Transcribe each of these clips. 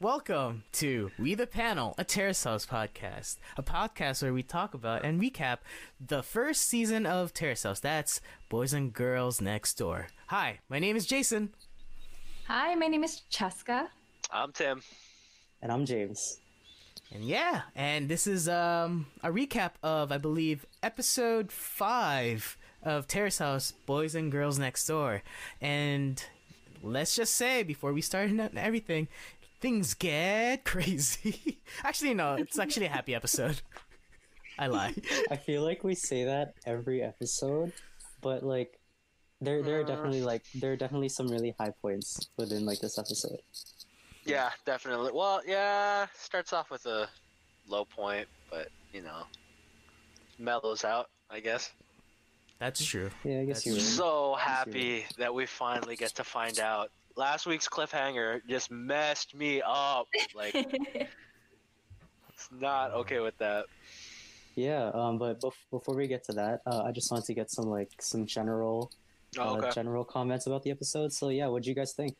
Hello there. Welcome to We the Panel, a Terrace House podcast. A podcast where we talk about and recap the first season of Terrace House. That's Boys and Girls Next Door. Hi, my name is Jason. Hi, my name is Cheska. I'm Tim. And I'm James. And yeah, and this is um a recap of I believe episode 5 of Terrace House Boys and Girls Next Door. And let's just say before we start everything, things get crazy. actually, no, it's actually a happy episode. I lie. I feel like we say that every episode, but like there there are definitely mm. like there are definitely some really high points within like this episode. Yeah, definitely. Well, yeah, starts off with a low point, but you know, mellows out, I guess. That's true. Yeah, I guess That's you're. So happy that we finally get to find out. Last week's cliffhanger just messed me up. Like, it's not okay with that. Yeah, um, but bef- before we get to that, uh, I just wanted to get some like some general Oh, uh, general comments about the episode. So yeah, what do you guys think?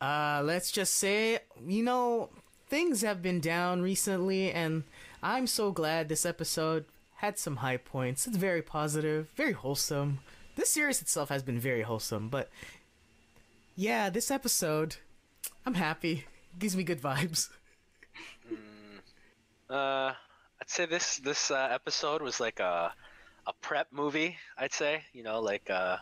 Uh, let's just say, you know, things have been down recently, and I'm so glad this episode had some high points. It's very positive, very wholesome. This series itself has been very wholesome, but yeah, this episode, I'm happy. gives me good vibes. Uh, I'd say this this uh, episode was like a a prep movie. I'd say you know like uh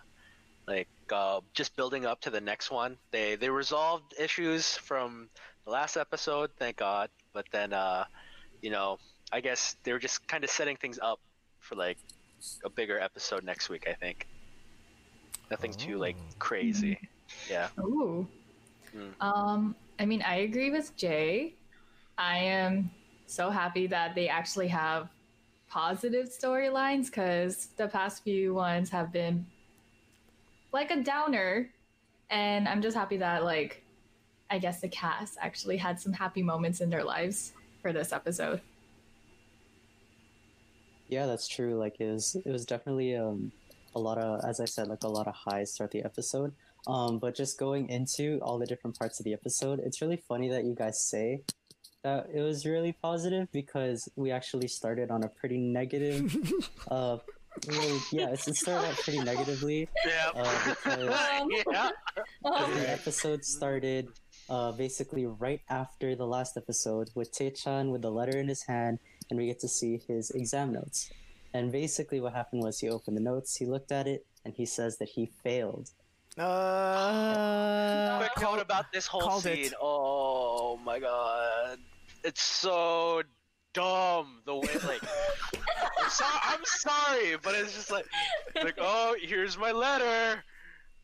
like uh, just building up to the next one. They they resolved issues from the last episode, thank God. But then uh, you know I guess they were just kind of setting things up for like a bigger episode next week. I think nothing too like Oh. crazy. Yeah. Ooh. Mm. Um, I mean, I agree with Jay. I am so happy that they actually have positive storylines because the past few ones have been like a downer. And I'm just happy that, like, I guess the cast actually had some happy moments in their lives for this episode. Yeah, that's true. Like, it was it was definitely um a lot of, as I said, like a lot of highs throughout the episode. Um, but just going into all the different parts of the episode, it's really funny that you guys say that it was really positive because we actually started on a pretty negative. uh, really, yeah, it started out pretty negatively. Yeah. Uh, because yeah. the episode started uh, basically right after the last episode with Taechan with the letter in his hand, and we get to see his exam notes. And basically, what happened was he opened the notes, he looked at it, and he says that he failed. Uh, quick note about this whole scene. it. Oh my god, it's so dumb the way like. I'm, so- I'm sorry, but it's just like, like oh, here's my letter.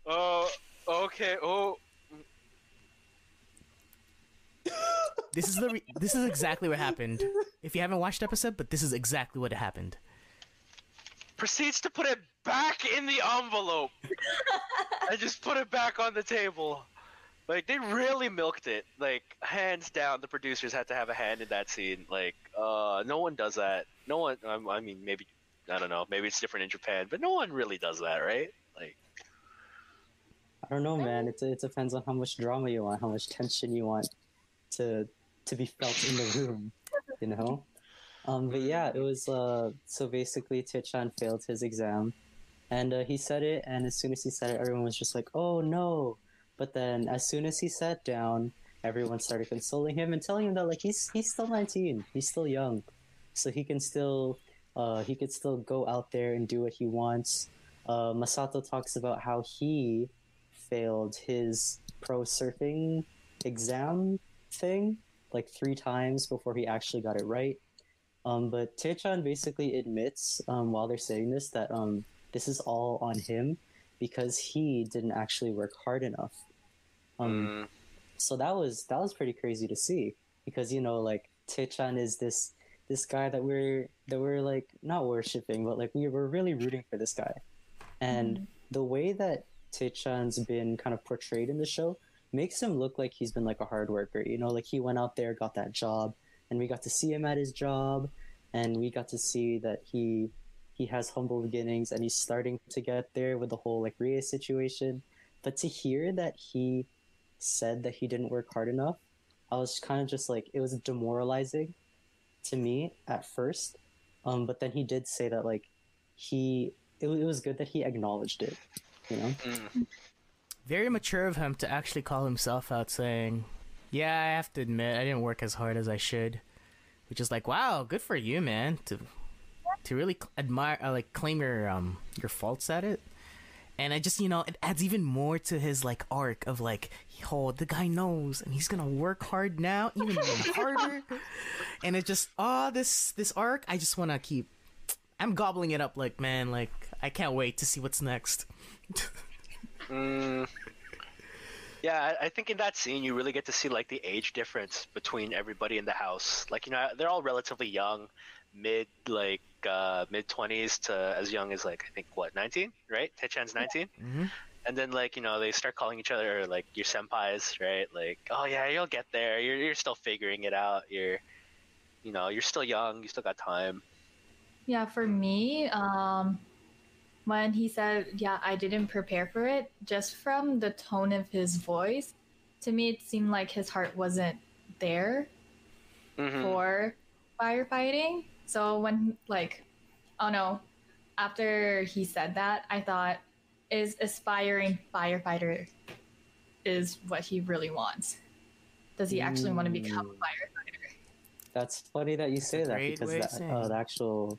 Oh, okay. Oh, This is the re- this is exactly what happened. If you haven't watched episode, but this is exactly what happened. Proceeds to put it back in the envelope. I just put it back on the table. Like they really milked it. Like hands down, the producers had to have a hand in that scene. Like, uh, no one does that. No one. Um, I mean, maybe I don't know. Maybe it's different in Japan, but no one really does that, right? Like, I don't know, man. It, it depends on how much drama you want, how much tension you want to to be felt in the room, you know. Um, but yeah, it was uh. So basically, Taechan failed his exam, and uh, he said it. And as soon as he said it, everyone was just like, "Oh no!" But then, as soon as he sat down, everyone started consoling him and telling him that like he's he's still nineteen, he's still young, so he can still uh he could still go out there and do what he wants. Uh, Masato talks about how he failed his pro surfing exam thing like three times before he actually got it right. Um, but Taechan basically admits um, while they're saying this that um, this is all on him because he didn't actually work hard enough. Um, mm, so that was that was pretty crazy to see because you know like Taechan is this this guy that we're that we're like not worshiping but like we were really rooting for this guy. And the way that Taechan's been kind of portrayed in the show makes him look like he's been like a hard worker you know like he went out there got that job and we got to see him at his job and we got to see that he he has humble beginnings and he's starting to get there with the whole like Rie situation but to hear that he said that he didn't work hard enough, I was kind of just like it was demoralizing to me at first. Um, but then he did say that like he it, it was good that he acknowledged it, you know. Mm. Very mature of him to actually call himself out, saying, "Yeah, I have to admit, I didn't work as hard as I should." Which is like, wow, good for you, man. To to really cl- admire, uh, like, claim your um your faults at it. And I just, you know, it adds even more to his like arc of like, oh, the guy knows, and he's gonna work hard now, even even harder. And it just, oh, this this arc, I just want to keep. I'm gobbling it up, like, man, like, I can't wait to see what's next. Mm. Yeah, I- I think in that scene you really get to see like the age difference between everybody in the house. Like you know, they're all relatively young, mid like uh, mid twenties to as young as like I think what nineteen, right? Taechan's nineteen, hmm and then like you know they start calling each other like your senpais, right? Like oh yeah, you'll get there. You're you're still figuring it out. You're you know you're still young. You still got time. Yeah, for me, um, when he said, "Yeah, I didn't prepare for it," just from the tone of his voice, to me it seemed like his heart wasn't there Mhm. for firefighting. So when like, oh no, after he said that, I thought, is aspiring firefighter is what he really wants. Does he actually want to become a Mm. firefighter? That's funny that you say that because that, uh, the actual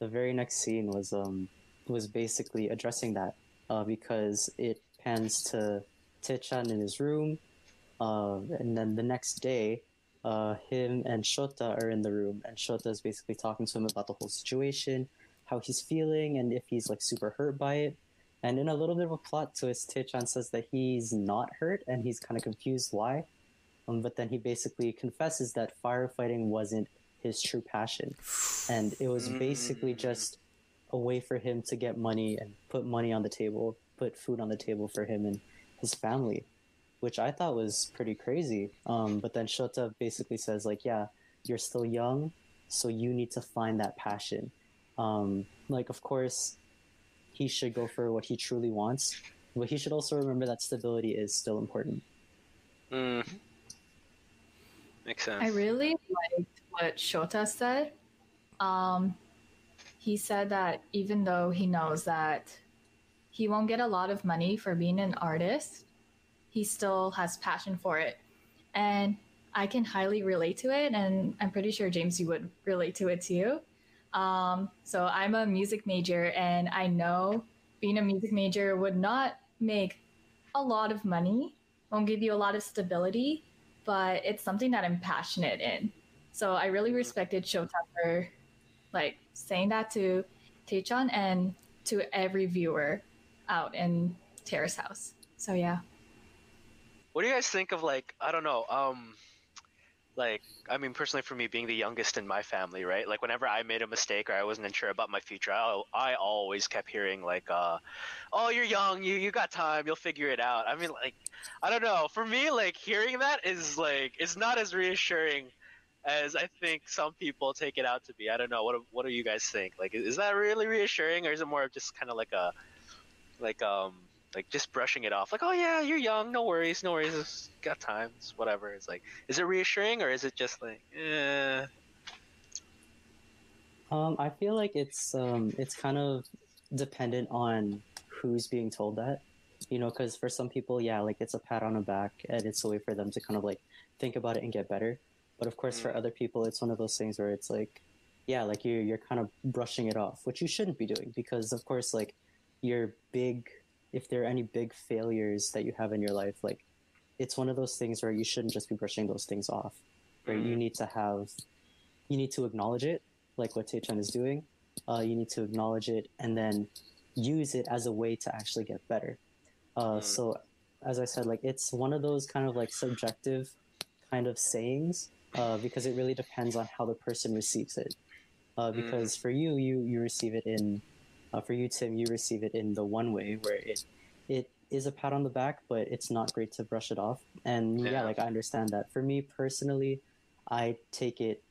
the very next scene was um was basically addressing that uh, because it pans to Taechan in his room, uh, and then the next day, uh, him and Shota are in the room, and Shota is basically talking to him about the whole situation, how he's feeling, and if he's like super hurt by it. And in a little bit of a plot twist, Taechan says that he's not hurt and he's kind of confused why. Um, but then he basically confesses that firefighting wasn't his true passion, and it was basically Mm. just a way for him to get money and put money on the table, put food on the table for him and his family, which I thought was pretty crazy. Um, but then Shota basically says like, "Yeah, you're still young, so you need to find that passion." Um, like, of course, he should go for what he truly wants, but he should also remember that stability is still important. Mm. Makes sense. I really liked what Shota said. Um, he said that even though he knows that he won't get a lot of money for being an artist, he still has passion for it. And I can highly relate to it. And I'm pretty sure, James, you would relate to it too. Um, so I'm a music major, and I know being a music major would not make a lot of money, won't give you a lot of stability, but it's something that I'm passionate in. So I really respected Shota for like saying that to Taechan and to every viewer out in Terrace House. So yeah. What do you guys think of like I don't know, um like I mean personally for me being the youngest in my family, right? Like whenever I made a mistake or I wasn't sure about my future, I, I always kept hearing like uh oh you're young, you you got time, you'll figure it out. I mean like I don't know, for me like hearing that is like it's not as reassuring as I think some people take it out to be. I don't know. What what do you guys think? Like is that really reassuring or is it more of just kind of like a like um like just brushing it off like oh yeah you're young no worries no worries it's got time it's whatever it's like is it reassuring or is it just like eh Um, I feel like it's um, it's kind of dependent on who's being told that, you know, because for some people, yeah, like it's a pat on the back and it's a way for them to kind of like think about it and get better. But of course, for Mm. other people, it's one of those things where it's like, yeah, like you're you're kind of brushing it off, which you shouldn't be doing because, of course, like your big, if there are any big failures that you have in your life, like it's one of those things where you shouldn't just be brushing those things off. Right? You Mm. need to have, you need to acknowledge it like what Taechan is doing. Uh, you need to acknowledge it and then use it as a way to actually get better. Uh, Mm. So, as I said, like it's one of those kind of like subjective kind of sayings uh, because it really depends on how the person receives it. Uh, Mm. because for you, you you receive it in, uh, for you Tim, you receive it in the one way where it it is a pat on the back, but it's not great to brush it off. And yeah, Yeah. like I understand that. For me personally, I take it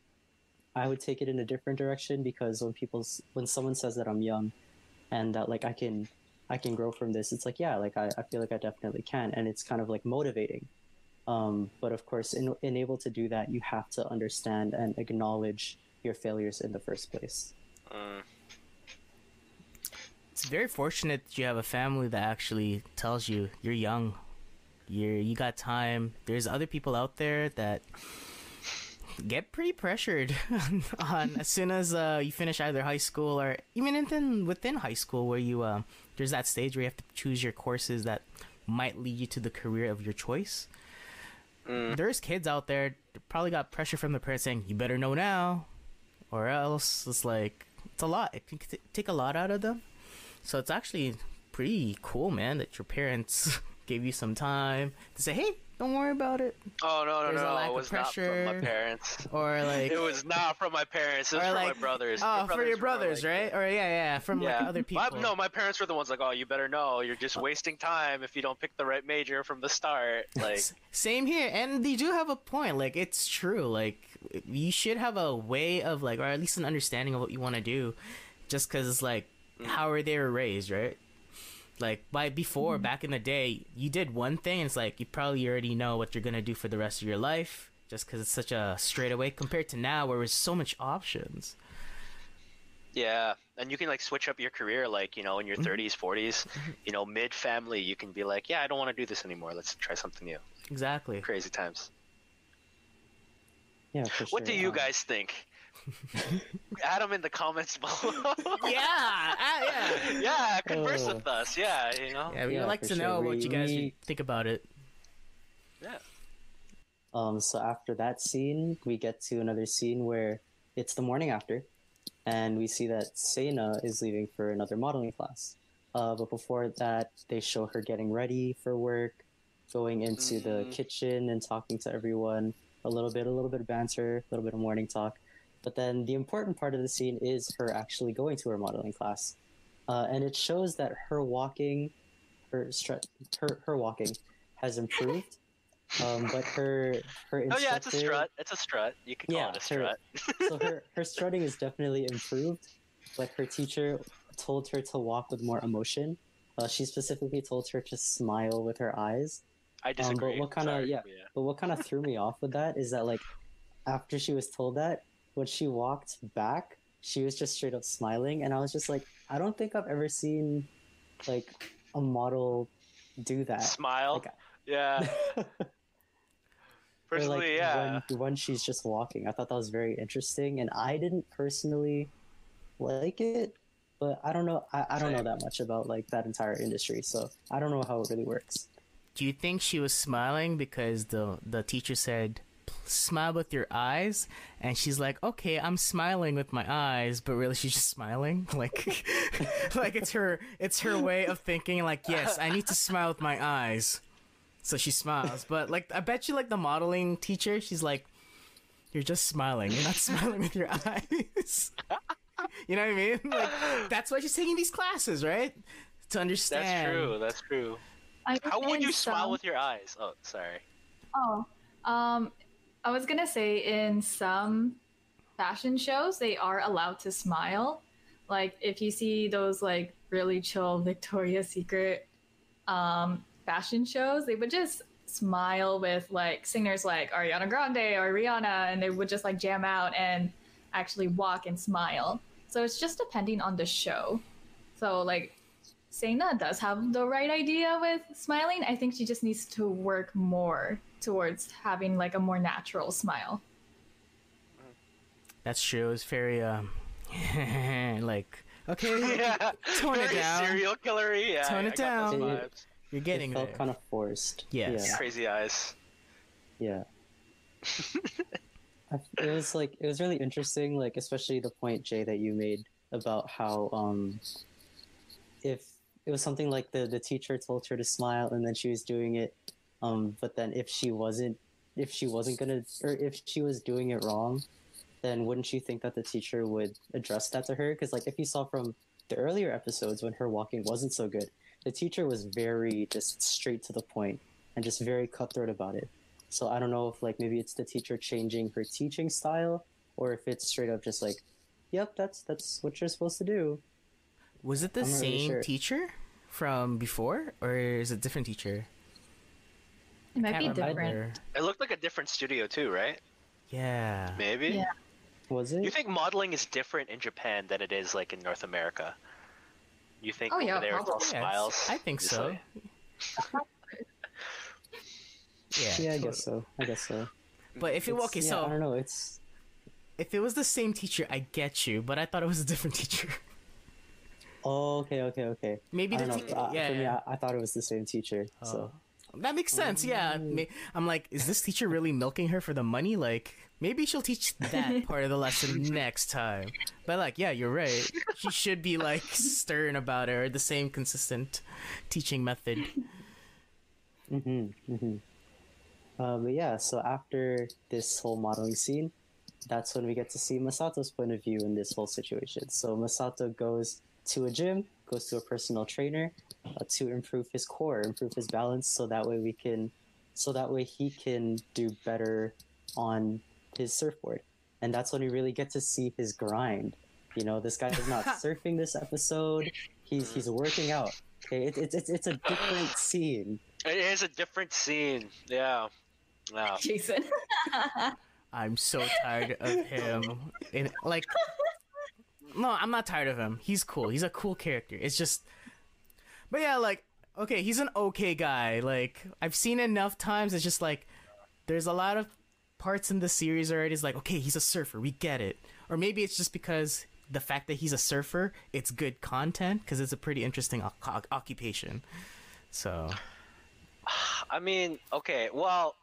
I would take it in a different direction because when people when someone says that I'm young and that like I can I can grow from this, it's like yeah, like I, I feel like I definitely can and it's kind of like motivating Um, but of course, in, in able to do that, you have to understand and acknowledge your failures in the first place. Mm. It's very fortunate that you have a family that actually tells you you're young, you're you got time. There's other people out there that get pretty pressured on as soon as uh, you finish either high school or even within within high school where you uh, there's that stage where you have to choose your courses that might lead you to the career of your choice. Mm. There's kids out there probably got pressure from their parents saying you better know now, or else it's like it's a lot. It can t- take a lot out of them. So it's actually pretty cool, man, that your parents gave you some time to say, "Hey, don't worry about it," Oh no no There's a no! lack It of was not from my parents. or like, It was not from my parents. It was from like, my brothers. oh, My for your brothers, like- right? Or yeah, yeah, from Yeah. like other people. My, no, my parents were the ones like, "Oh, you better know. You're just wasting time if you don't pick the right major from the start." Like, Same here, and they do have a point. Like it's true. Like you should have a way of like, or at least an understanding of what you want to do, just because it's like Mm. how are they were raised, right? Like by before, back in the day, you did one thing, and it's like you probably already know what you're gonna do for the rest of your life, just because it's such a straightaway compared to now, where there's so much options. yeah, and you can like switch up your career, like you know, in your Mm-hmm. 30s, 40s, you know, mid family, you can be like, "Yeah, I don't want to do this anymore. Let's try something new." Exactly. Crazy times. Yeah, for What do you Um, guys think? Adam in the comments below. Yeah, ah, yeah. yeah, converse Uh, with us. Yeah, you know. Yeah, we'd Yeah, like to sure. know what you guys we- think about it. Yeah. Um, so after that scene, we get to another scene where it's the morning after, and we see that Sena is leaving for another modeling class. Uh, but before that, they show her getting ready for work, going into the Mhm. kitchen and talking to everyone. A little bit, a little bit of banter, a little bit of morning talk. But then the important part of the scene is her actually going to her modeling class, uh, and it shows that her walking, her stru- her her walking, has improved. Um, but her her instructor, Oh yeah, it's a strut. It's a strut. You could call Yeah, it a strut. so her, her strutting is definitely improved, but her teacher told her to walk with more emotion. Uh, she specifically told her to smile with her eyes. I Um, but what kinda- Sorry, yeah. But what kind of threw me off with that is that like after she was told that, when she walked back, she was just straight up smiling, and I was just like, I don't think I've ever seen like a model do that. Smile. Like, yeah. Personally, like, yeah. When, when she's just walking, I thought that was very interesting, and I didn't personally like it, but I don't know. I, I don't know that much about like that entire industry, so I don't know how it really works. Do you think she was smiling because the the teacher said smile with your eyes and she's like okay i'm smiling with my eyes but really she's just smiling like like it's her it's her way of thinking like yes i need to smile with my eyes so she smiles but like i bet you like the modeling teacher she's like you're just smiling you're not smiling with your eyes you know what i mean like that's why she's taking these classes right to understand That's true. That's true. I How would in you smile some- with your eyes? Oh, sorry. Oh, um, I was gonna say in some fashion shows they are allowed to smile. Like if you see those like really chill Victoria's Secret um, fashion shows, they would just smile with like singers like Ariana Grande or Rihanna, and they would just like jam out and actually walk and smile. So it's just depending on the show. So like Sena does have the right idea with smiling. I think she just needs to work more towards having like a more natural smile. That's true. It's very um, like okay, yeah. tone it down. Serial killery. Yeah. Tone I it got those down. vibes. you're getting it felt there. kind of forced. Yes. Yeah. Crazy eyes. Yeah. It was like it was really interesting, like especially the point Jay that you made about how um if it was something like the the teacher told her to smile and then she was doing it, um, but then if she wasn't if she wasn't gonna or if she was doing it wrong, then wouldn't you think that the teacher would address that to her? Because like if you saw from the earlier episodes when her walking wasn't so good, the teacher was very just straight to the point and just very cutthroat about it. So I don't know if like maybe it's the teacher changing her teaching style, or if it's straight up just like, "Yep, that's that's what you're supposed to do." Was it the I'm really same sure. teacher from before, or is it a different teacher? It might be different. remember. It looked like a different studio too, right? Yeah. Maybe. Yeah. Was it? You think modeling is different in Japan than it is like in North America? You think Oh, over yeah, there it's all probably. Yeah, it's- I think so. usually? Yeah. yeah, I guess so. I guess so. But if it It's- okay, yeah, so I don't know. It's if it was the same teacher, I get you, but I thought it was a different teacher. oh, okay, okay, okay. Maybe the don't teacher. uh, yeah, for me. I, I thought it was the same teacher. So Oh. That makes sense. Yeah. I'm like, is this teacher really milking her for the money? Like, maybe she'll teach that part of the lesson next time. But like, yeah, you're right. She should be like stern about it or the same consistent teaching method. Mm-hmm. Mm-hmm. Uh, but yeah, so after this whole modeling scene, that's when we get to see Masato's point of view in this whole situation. So Masato goes to a gym, goes to a personal trainer uh, to improve his core, improve his balance, so that way we can, so that way he can do better on his surfboard. And that's when we really get to see his grind. You know, this guy is not surfing this episode. He's he's working out. Okay, it, it's it's it's a different scene. It is a different scene. Yeah. Yeah. Jason. I'm so tired of him. And like, no, I'm not tired of him. He's cool. He's a cool character. It's just, but yeah, like, okay, he's an okay guy. Like, I've seen enough times. It's just like, there's a lot of parts in the series already. It's like, okay, he's a surfer. We get it. Or maybe it's just because the fact that he's a surfer, it's good content because it's a pretty interesting o- o- occupation. So I mean, okay, well,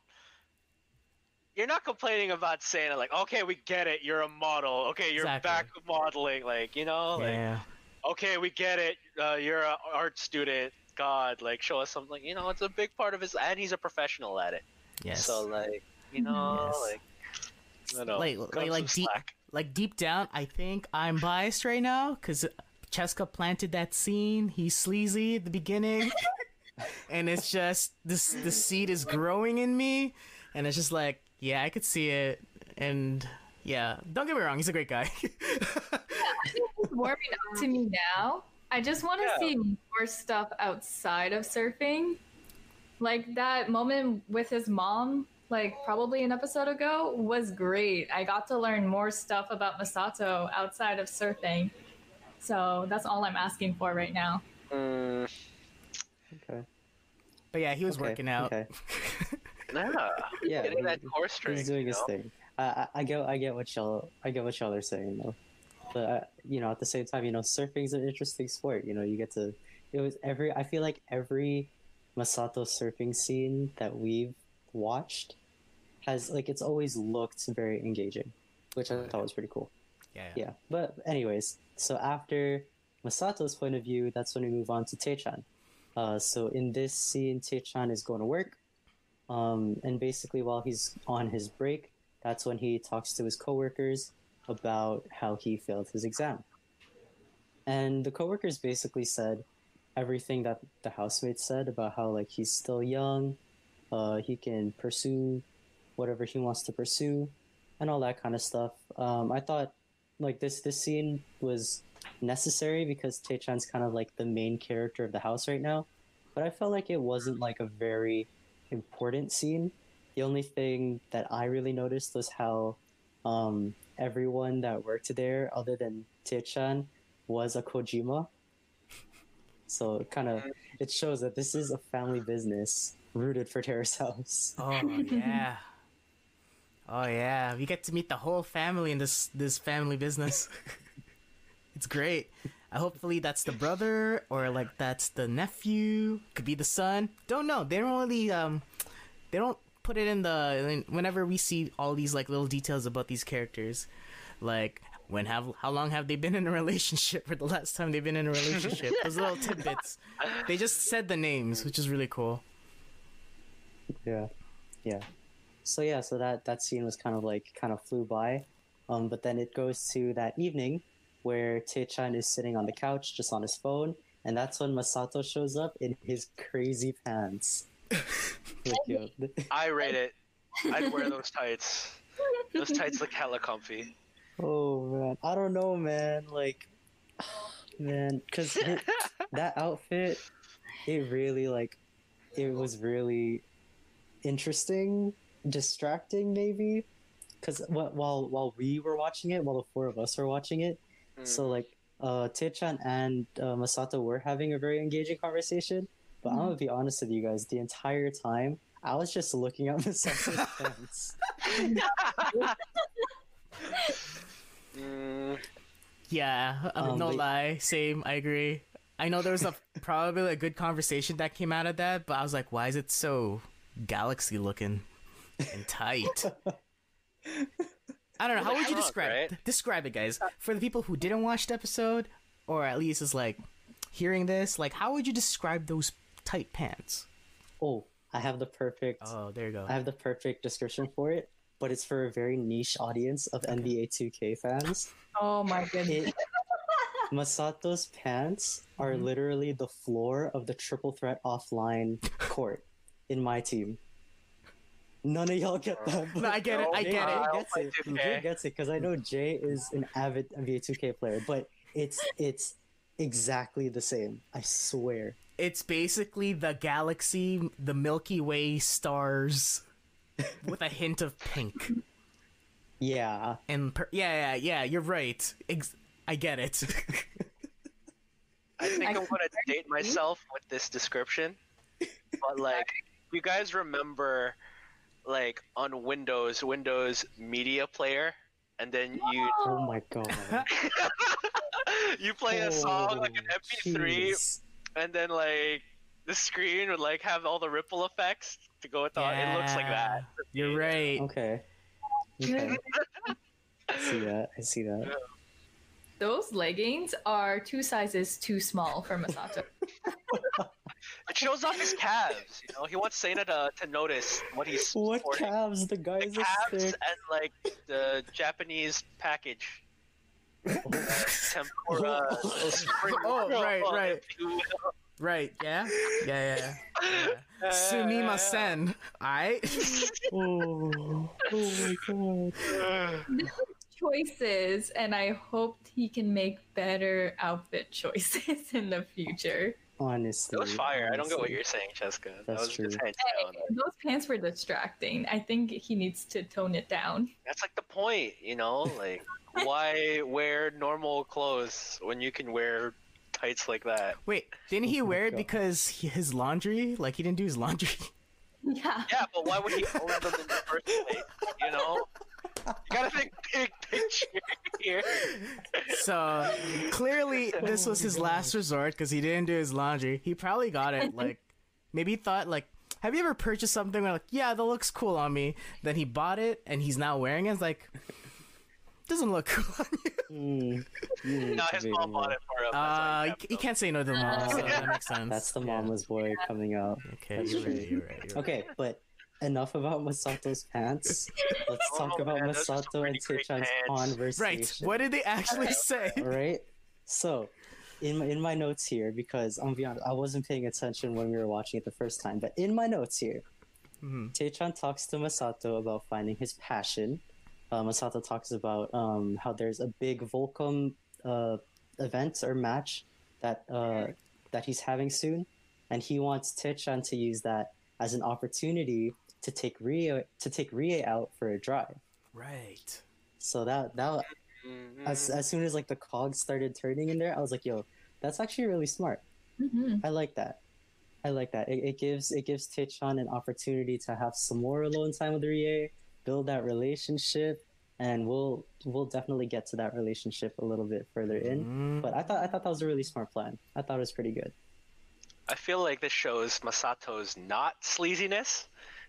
you're not complaining about saying it like, okay, we get it, you're a model. Okay, you're Exactly. back modeling, like you know, like yeah, okay, we get it, uh, you're an art student. God, like show us something. You know, it's a big part of his, and he's a professional at it. yes. So like, you know, Yes. like, I don't know, Like- like- like deep- slack. like deep down, I think I'm biased right now because Cheska planted that scene. He's sleazy at the beginning, and it's just this the seed is growing in me, and it's just like, yeah, I could see it, and yeah, don't get me wrong, he's a great guy. It's warming up to me now. I just want to Yeah. see more stuff outside of surfing. Like that moment with his mom, like probably an episode ago, was great. I got to learn more stuff about Masato outside of surfing. So that's all I'm asking for right now. Mm, Okay. but yeah, he was okay, working out. Okay. yeah, Yeah, getting that core strength. He's doing you his know? thing. I, I get I get what y'all I get what y'all are saying though, but uh, you know at the same time you know surfing's an interesting sport. You know you get to it was every I feel like every Masato surfing scene that we've watched has like it's always looked very engaging, which I thought was pretty cool. Yeah, Yeah, but anyways, so after Masato's point of view, that's when we move on to Taechan. Uh, so in this scene, Taechan is going to work, um, and basically while he's on his break, that's when he talks to his coworkers about how he failed his exam. And the coworkers basically said everything that the housemate said about how like he's still young, uh, he can pursue whatever he wants to pursue, and all that kind of stuff. Um, I thought like this this scene was necessary because Taechan's kind of like the main character of the house right now, but I felt like it wasn't like a very important scene. The only thing that I really noticed was how um, everyone that worked there, other than Taechan, was a Kojima. So it kind of it shows that this is a family business rooted for Terrace House. Oh yeah. Oh yeah, we get to meet the whole family in this this family business. it's great. Uh, hopefully that's the brother or like that's the nephew. Could be the son. Don't know. They don't really um, they don't put it in the whenever we see all these like little details about these characters, like when have how long have they been in a relationship or the last time they've been in a relationship. Those little tidbits. They just said the names, which is really cool. Yeah, yeah. So yeah, so that that scene was kind of like kind of flew by, um, but then it goes to that evening where Taechan is sitting on the couch just on his phone, and that's when Masato shows up in his crazy pants. I rate it. I'd wear those tights. Those tights look hella comfy. oh man, I don't know, man. Like, man, because that outfit, it really like, it was really, interesting, distracting, maybe. Because while while we were watching it, while the four of us were watching it, so Mm. like uh Taechan and uh, Masato were having a very engaging conversation. But I'm gonna be honest with you guys, the entire time I was just looking at Masato's pants. Mm, Yeah, Um, no but- lie, same. I agree. I know there was a probably a good conversation that came out of that, but I was like, why is it so galaxy looking and tight? I don't know. How would you shrunk, describe right? Describe it, guys. For the people who didn't watch the episode, or at least is like hearing this, like how would you describe those tight pants? oh, I have the perfect Oh, there you go. I have the perfect description for it, but it's for a very niche audience of NBA 2K fans. Oh my goodness. It, Masato's pants are Mhm. literally the floor of the triple threat offline court in MyTEAM. None of y'all get that. No, I get it, I get it. Jay I gets it. Jay gets it because I know Jay is an avid NBA 2K player, but it's it's exactly the same. I swear. It's basically the galaxy, the Milky Way stars, with a hint of pink. Yeah. And per- yeah, yeah, yeah, you're right. Ex- I get it. I think I I'm gonna date myself with this description, but like, you guys remember, like on Windows, Windows Media Player, and then you Oh my god. you play a song like an Oh, MP3, jeez. And then like the screen would like have all the ripple effects to go with the. It looks like that. You're right. Okay. Okay. I see that. I see that. Those leggings are two sizes too small for Masato. It shows off his calves. You know, he wants Sena to, to notice what he's What sporting. calves? The The guy's a calves stick. and like the Japanese package. Tempura. Oh, oh, roll, right, right. if. Right, yeah? Yeah, yeah. yeah. Sumimasen. I Oh, oh my god. choices, and I hope he can make better outfit choices in the future. Honestly. It was fire. I don't get what you're saying, Cheska. That was true. just hands down. Those pants were distracting. I think he needs to tone it down. That's like the point, you know? Like, why wear normal clothes when you can wear tights like that? wait. Didn't he Oh wear it God. because he, his laundry? Like he didn't do his laundry. Yeah. Yeah, but why would he own them in the first place? You know? You gotta think big picture here. So clearly, this was his last resort because he didn't do his laundry. He probably got it like maybe he thought like. Have you ever purchased something where like, yeah, that looks cool on me? Then he bought it and he's now wearing it. It's like, doesn't look cool on you. Mm, mm, No, his mom bought it for him. that's Uh, he you, kept you them. can't say no to the mom. so that makes sense. That's the Yeah. mama's boy coming out. Okay, you're true. right. You're right. You're right. Okay, but enough about Masato's pants. Let's Oh, talk about man, those are some Masato and pretty great Taechan's pants. conversation. Right. What did they actually say? right? So, in my, in my notes here, because I'm be honest, I wasn't paying attention when we were watching it the first time, but in my notes here. Taechan talks to Masato about finding his passion. Uh, Masato talks about um, how there's a big Volcom uh, event or match that uh, that he's having soon, and he wants Taechan to use that as an opportunity to take Rie to take Rie out for a drive. Right. So that that Mhm. as as soon as like the cogs started turning in there, I was like, "Yo, that's actually really smart. hmm I like that. I like that. It, it gives it gives Taechan an opportunity to have some more alone time with Rie, build that relationship, and we'll we'll definitely get to that relationship a little bit further in. Mm. But I thought I thought that was a really smart plan. I thought it was pretty good. I feel like this shows Masato's not sleaziness,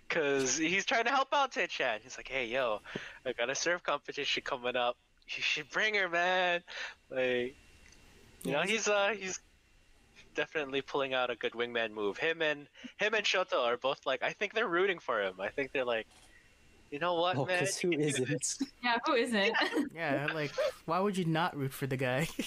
because he's trying to help out Taechan. He's like, hey, yo, I got a surf competition coming up. You should bring her, man. Like, you know, he's uh, he's definitely pulling out a good wingman move. Him and him and Shota are both like, I think they're rooting for him. I think they're like, you know what, Oh, man? because who You can do this." isn't? Yeah, who isn't? Yeah, like, why would you not root for the guy?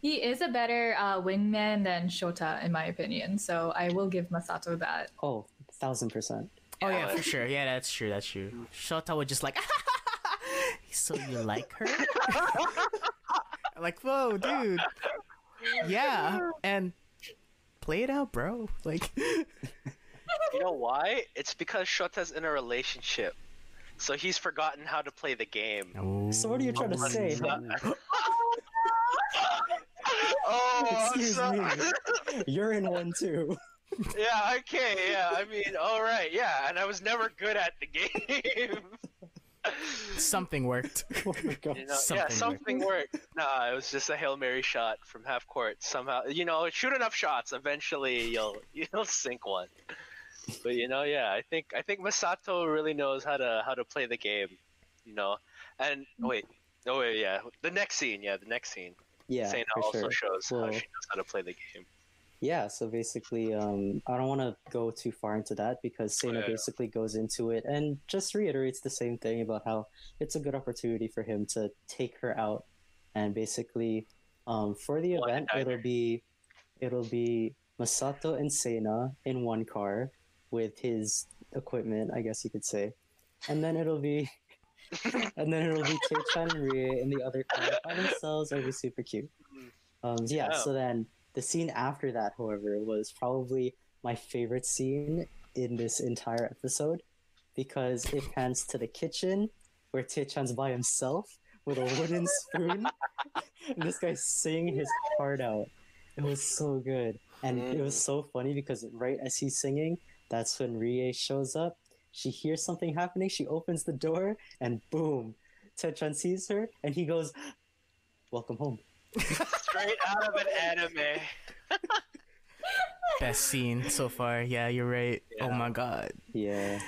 he is a better uh, wingman than Shota, in my opinion. So I will give Masato that. Oh, thousand percent. oh yeah, for sure. Yeah, that's true. That's true. Shota would just like, so you like her? like, whoa, dude. Yeah, and play it out, bro. Like, You know why? It's because Shota's in a relationship. So he's forgotten how to play the game. So what are you trying to say? Oh, I'm Excuse so- me. You're in one too. yeah, okay, yeah. I mean, all right, yeah. And I was never good at the game. something worked. Oh my god. You know, Something yeah, worked. something worked. Nah, it was just a hail mary shot from half court. Somehow, you know, shoot enough shots. Eventually, you'll you'll sink one. But you know, yeah, I think I think Masato really knows how to how to play the game. You know, and wait, oh wait, yeah, the next scene, yeah, the next scene. Yeah, Sena also sure. shows how she knows how to play the game. Yeah, so basically, um, I don't want to go too far into that because Sena Yeah. basically goes into it and just reiterates the same thing about how it's a good opportunity for him to take her out, and basically, um, for the One event, it'll be, it'll be Masato and Sena in one car with his equipment, I guess you could say, and then it'll be, and then it'll be Taechan and Rie in the other car by themselves. It'll be super cute. Um, yeah, Yeah. so then the scene after that, however, was probably my favorite scene in this entire episode because it pans to the kitchen where Taechan's by himself with a wooden spoon. and this guy's singing his heart out. It was so good. And it was so funny because right as he's singing, that's when Rie shows up. She hears something happening, she opens the door, and boom, Taechan sees her, and he goes, Welcome home. Straight out of an anime. Best scene so far. Yeah, you're right. Oh my god. Yeah,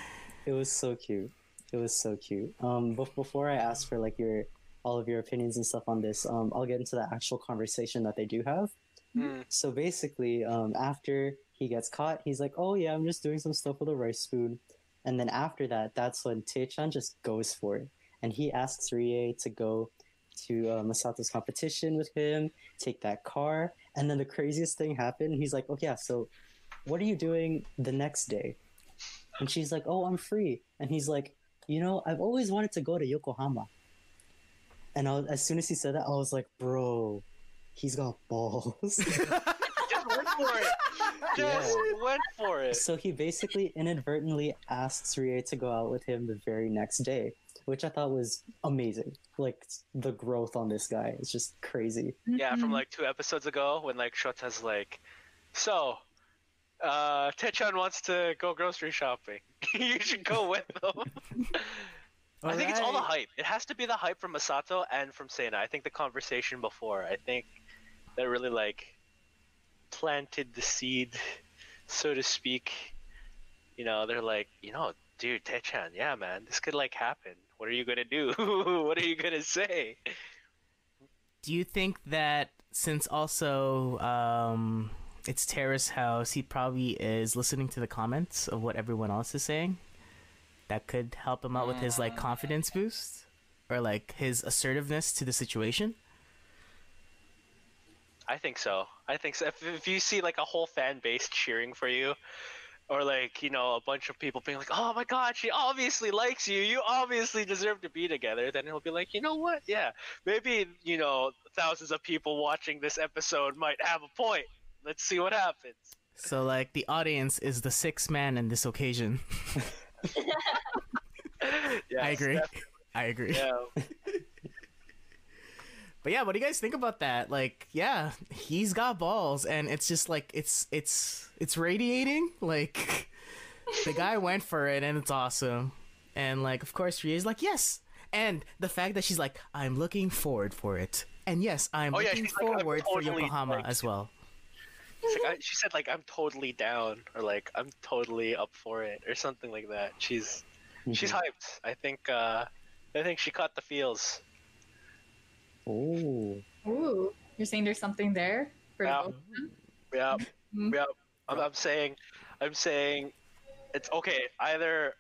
it was so cute. It was so cute. Um, but before I ask for like your all of your opinions and stuff on this, um, I'll get into the actual conversation that they do have. Mm. So basically, um, after he gets caught, he's like, "Oh yeah, I'm just doing some stuff with a rice spoon," and then after that, that's when Taechan just goes for it, and he asks Rie to go to uh, Masato's competition with him, take that car, and then the craziest thing happened. He's like, "Oh yeah, so what are you doing the next day?" And she's like, "Oh, I'm free," and he's like, "You know, I've always wanted to go to Yokohama." And as soon as he said that, I was like, "Bro, he's got balls." Just went for it. Just went for it. So he basically inadvertently asks Rie to go out with him the very next day, which I thought was amazing. Like the growth on this guy is just crazy. Yeah, from like two episodes ago when like Shota's like, so, uh, Taechan wants to go grocery shopping. you should go with them. I think it's all the hype. It has to be the hype from Masato and from Sena. I think the conversation before, I think that really like planted the seed, so to speak. You know, they're like, you know, dude, Taechan, yeah, man, this could like happen. What are you gonna do? what are you gonna say? Do you think that since also um, it's Terrace House, he probably is listening to the comments of what everyone else is saying? That could help him out with his like confidence boost or like his assertiveness to the situation. I think so. I think so. If, if you see like a whole fan base cheering for you, or like you know a bunch of people being like, "Oh my God, she obviously likes you. You obviously deserve to be together," then he'll be like, "You know what? Yeah, maybe you know thousands of people watching this episode might have a point. Let's see what happens." So like the audience is the sixth man in this occasion. Yes, I agree. definitely. I agree. Yeah. But yeah, what do you guys think about that? Like, yeah, he's got balls, and it's just like it's it's it's radiating. Like, the guy went for it, and it's awesome. And like, of course, Rie's like, yes. And the fact that she's like, I'm looking forward for it, and yes, I'm Oh, yeah, looking she's like, forward for Yokohama like- as well. Like, I, she said like I'm totally down, or like I'm totally up for it, or something like that. She's she's Mhm. hyped. I think uh, I think she caught the feels. Oh, Ooh, you're saying there's something there for Yeah. both? Yeah, Mhm. yeah. I'm, I'm saying, I'm saying, it's okay. Either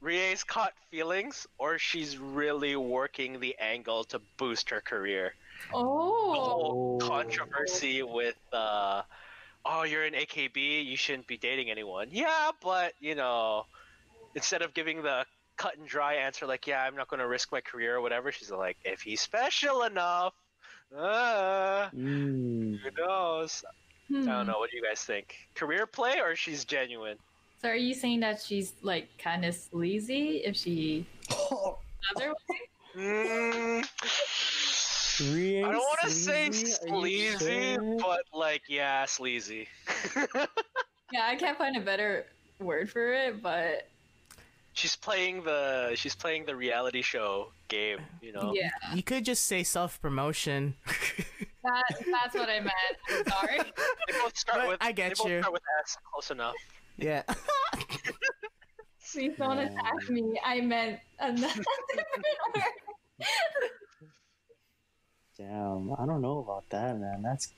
Rie's caught feelings, or she's really working the angle to boost her career. The Oh, whole Oh. controversy with, uh, oh, you're in AKB, you shouldn't be dating anyone. Yeah, but you know, instead of giving the cut and dry answer like, yeah, I'm not going to risk my career or whatever, she's like, if he's special enough, uh, mm. who knows? I Hmm. don't know. What do you guys think? Career play or she's genuine? So are you saying that she's like kind of sleazy if she other way? Mm, Really I don't want to say sleazy? Sleazy, sure? but like, yeah, sleazy. Yeah, I can't find a better word for it, but she's playing the she's playing the reality show game. You know. yeah, You could just say self promotion. that, that's what I meant. I'm sorry. They both start But with. I get they both you. Start with S. Close enough. yeah. Please don't Yeah. attack me. I meant another word. Damn, I don't know about that, man. That's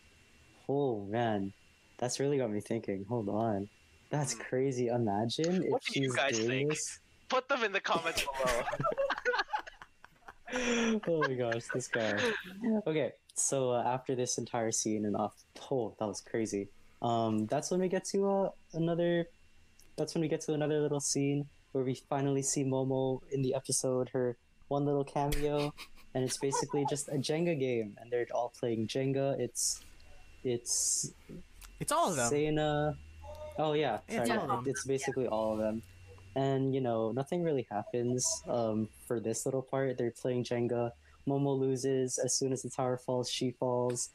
oh man, that's really got me thinking. Hold on, that's Hmm. crazy. Imagine What if do you she's guys doing think? this. Put them in the comments below. oh my gosh, this guy. Okay, so uh, after this entire scene and off, oh, that was crazy. Um, that's when we get to uh, another. That's when we get to another little scene where we finally see Momo in the episode. Her one little cameo, and it's basically just a Jenga game, and they're all playing Jenga. It's, it's It's all of them. Sena. Oh yeah, It's sorry. all of. It's basically all of them. And you know, nothing really happens um, for this little part. They're playing Jenga. Momo loses as soon as the tower falls. She falls.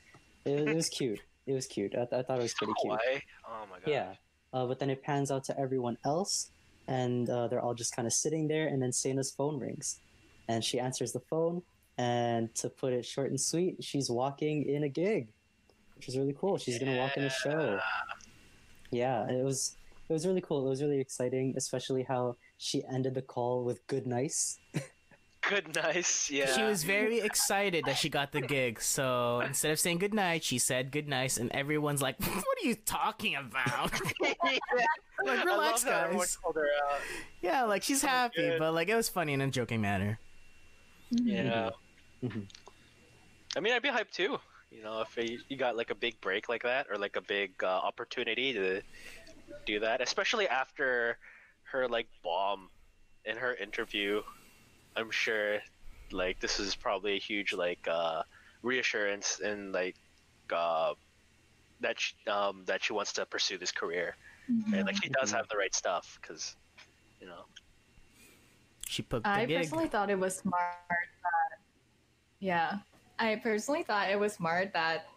It, it was cute. It was cute. I, I thought it was pretty cute. Oh my god. Yeah. Uh, but then it pans out to everyone else, and uh, they're all just kind of sitting there. And then Sena's phone rings, and she answers the phone. And to put it short and sweet, she's walking in a gig, which is really cool. She's gonna walk in a show. Yeah, it was it was really cool. It was really exciting, especially how she ended the call with "good nice." Good, nice. Yeah. She was very excited that she got the gig. So instead of saying good night, she said good night, and everyone's like, "What are you talking about?" Like, relax, guys. her out. yeah, like she's happy, good. but like it was funny in a joking manner. Yeah. Mhm. I mean, I'd be hyped too. You know, if you you got like a big break like that, or like a big uh, opportunity to do that, especially after her like bomb in her interview. I'm sure, like this is probably a huge like uh, reassurance and like uh, that she, um, that she wants to pursue this career. And like she does Mhm. have the right stuff, because you know. She put the I gig. personally thought it was smart that, yeah, I personally thought it was smart that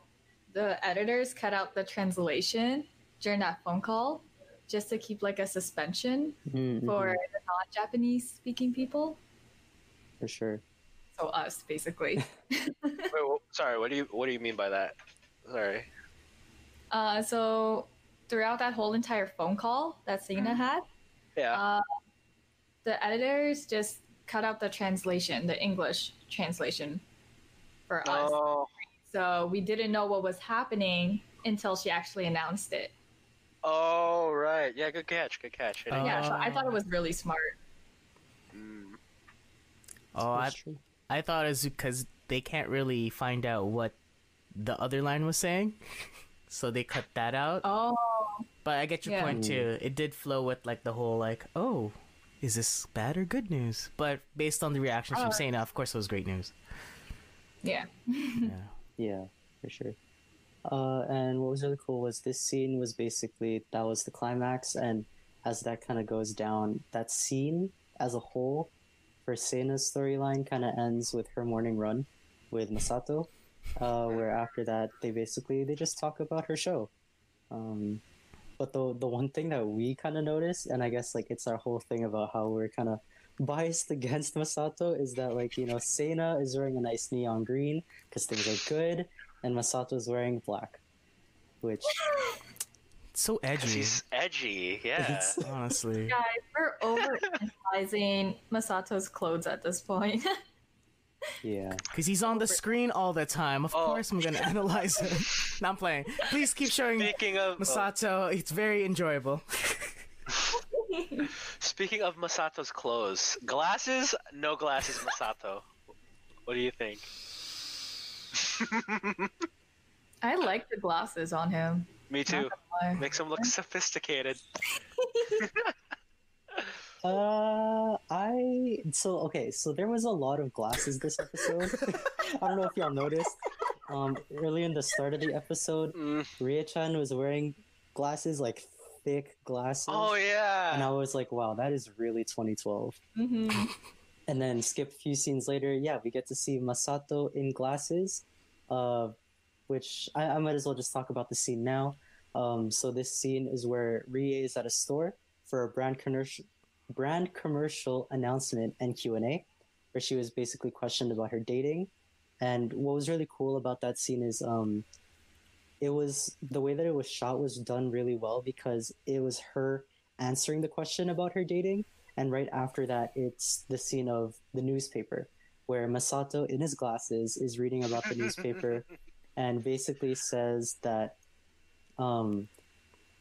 the editors cut out the translation during that phone call just to keep like a suspension Mhm, for the non-Japanese speaking people. for sure. So us, basically. Wait, wh- sorry, what do you what do you mean by that? Sorry. uh, so throughout that whole entire phone call that Sena had, Yeah. uh, the editors just cut out the translation, the English translation for us. oh. So we didn't know what was happening until she actually announced it. Oh right, yeah, good catch, good catch. I yeah, so I thought Oh. it was really smart. Mm. oh, I, true. I thought it was because they can't really find out what the other line was saying, so they cut that out. Oh, But I get your Yeah. point too. It did flow with like the whole like, oh, is this bad or good news? But based on the reactions from Oh. Sana, of course, it was great news. yeah. Yeah. Yeah, for sure. Uh, and what was really cool was this scene was basically that was the climax, and as that kind of goes down, that scene as a whole for Sena's storyline kind of ends with her morning run with Masato, uh, where after that they basically they just talk about her show. Um, but the the one thing that we kind of noticed, and I guess like it's our whole thing about how we're kind of biased against Masato is that like you know Sena is wearing a nice neon green because things are good, and Masato's wearing black, which It's so 'Cause edgy. he's edgy, yeah. it's, Honestly. Guys, we're over analyzing Masato's clothes at this point. yeah. Because he's on the screen all the time. Of Oh. course, I'm gonna analyze him. no, I'm playing. Please keep showing Speaking of uh, Masato. It's very enjoyable. speaking of Masato's clothes, glasses, no glasses, Masato. What do you think? I like the glasses on him. Me too. Makes him look sophisticated. Uh, I so okay. So there was a lot of glasses this episode. I don't know if y'all noticed. um, early in the start of the episode, Mm. Rie-chan was wearing glasses, like thick glasses. Oh yeah. And I was like, wow, that is really 2012. hmm And then skip a few scenes later, yeah, we get to see Masato in glasses, uh, which I, I might as well just talk about the scene now. Um, so this scene is where Rie is at a store for a brand commercial, brand commercial announcement and Q and A, where she was basically questioned about her dating. And what was really cool about that scene is um, it was the way that it was shot was done really well because it was her answering the question about her dating and right after that it's the scene of the newspaper where masato in his glasses is reading about the newspaper and basically says that um,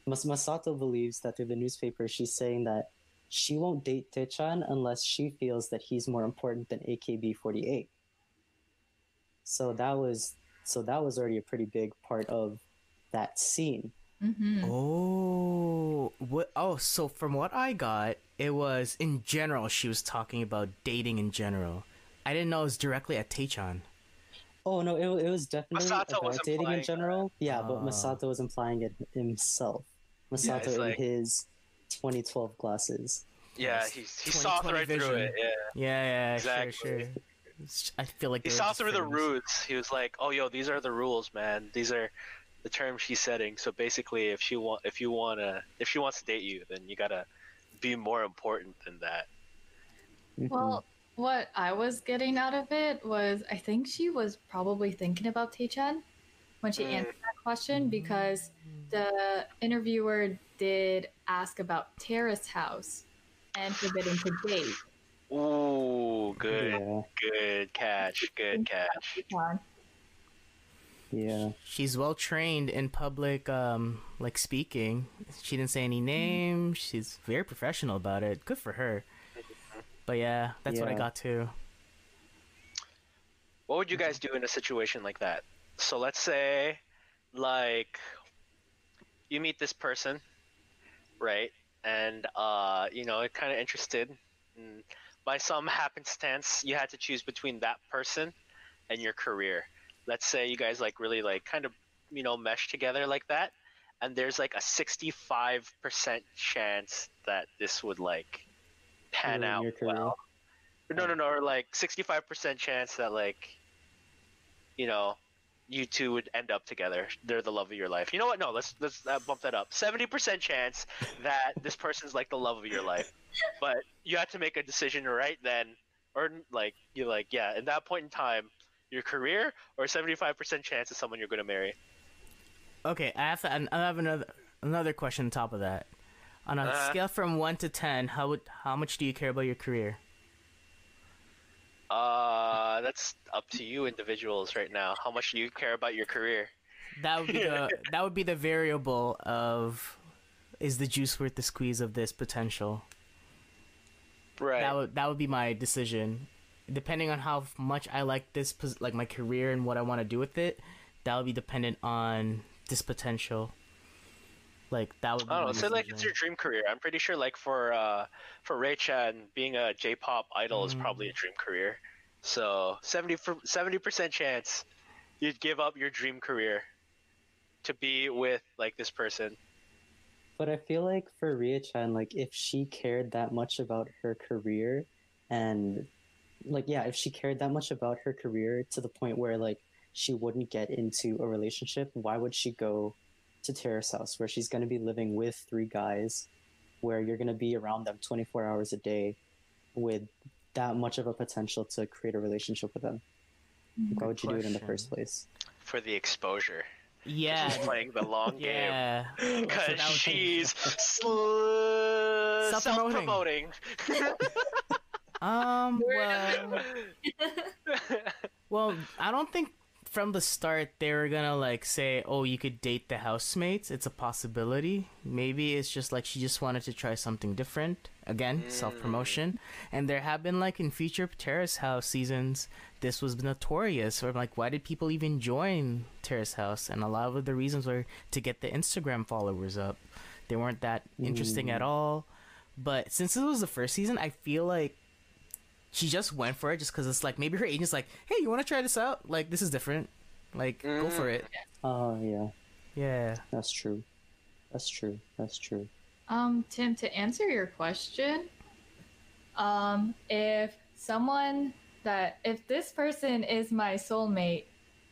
Mas- masato believes that through the newspaper she's saying that she won't date Taechan unless she feels that he's more important than akb48 so that was so that was already a pretty big part of that scene hmm Oh, what? Oh, so from what I got, it was in general. She was talking about dating in general. I didn't know it was directly at Taechan. Oh no, it, it was definitely Masato was about dating in general. Yeah, but. Masato was implying it himself. Masato it's in like- his 2012 glasses. yeah, he he saw 20/20 right through it. Yeah. Yeah, yeah, Exactly. sure, sure. I feel like He saw just through the friends. roots. He was like, "Oh, yo, these are the rules, man. These are the term she's setting. So basically, if she want, if you wanna, if she wants to date you, then you gotta be more important than that." Mhm. Well, what I was getting out of it was I think she was probably thinking about Taechan when she Mm. answered that question because the interviewer did ask about Terrace House and forbidden to date. Ooh, good, yeah, good catch, good catch. Taechan. yeah. She's well trained in public, um, like speaking. She didn't say any names. She's very professional about it. Good for her. But yeah, that's what I got too. What would you guys do in a situation like that? So let's say, like, you meet this person, right? And uh, you know, kind of interested. And by some happenstance, you had to choose between that person and your career. Let's say you guys like really like kind of you know mesh together like that, and there's like a 65% chance that this would like pan out well. No, no, no, or like 65% chance that like you know you two would end up together. They're the love of your life. You know what? No, let's let's uh, bump that up. 70% chance that this person's like the love of your life. But you had to make a decision right then or like you're like, yeah, at that point in time, your career or 75% chance of someone you're going to marry. Okay, I have to. I have another another question on top of that. On a Uh-huh. scale from one to ten, how would how much do you care about your career? Uh, that's up to you individuals right now. How much do you care about your career? That would be the that would be the variable of is the juice worth the squeeze of this potential. Right. That would that would be my decision. Depending on how much I like this like my career and what I want to do with it, that would be dependent on this potential. Like that would. Be I don't know. Say like it's your dream career. I'm pretty sure like for uh for Ray Chan, being a J-pop idol is probably a dream career. So 70 percent chance you'd give up your dream career to be with like this person. But I feel like for Rie Chan, like if she cared that much about her career and like yeah, if she cared that much about her career to the point where like she wouldn't get into a relationship, why would she go to Terrace House where she's gonna be living with three guys where you're gonna be around them twenty four hours a day with that much of a potential to create a relationship with them? Like, why would you do it in the first place? For the exposure. Yeah. She's playing the long game. Yeah. Because that she's sl- Self-promoting. self-promoting. Um. Well. Well, I don't think from the start they were gonna like say, "Oh, you could date the housemates." It's a possibility. Maybe it's just like she just wanted to try something different. Again, self promotion. And there have been like in future Terrace House seasons, this was notorious. Or like, why did people even join Terrace House? And a lot of the reasons were to get the Instagram followers up. They weren't that interesting at all. But since it was the first season, I feel like she just went for it just because it's like maybe her agent's like, hey, you want to try this out? Like this is different. Like, go for it. Oh yeah, Yeah. that's true. That's true. That's true. Um, Tim, to answer your question, um, if someone that if this person is my soulmate,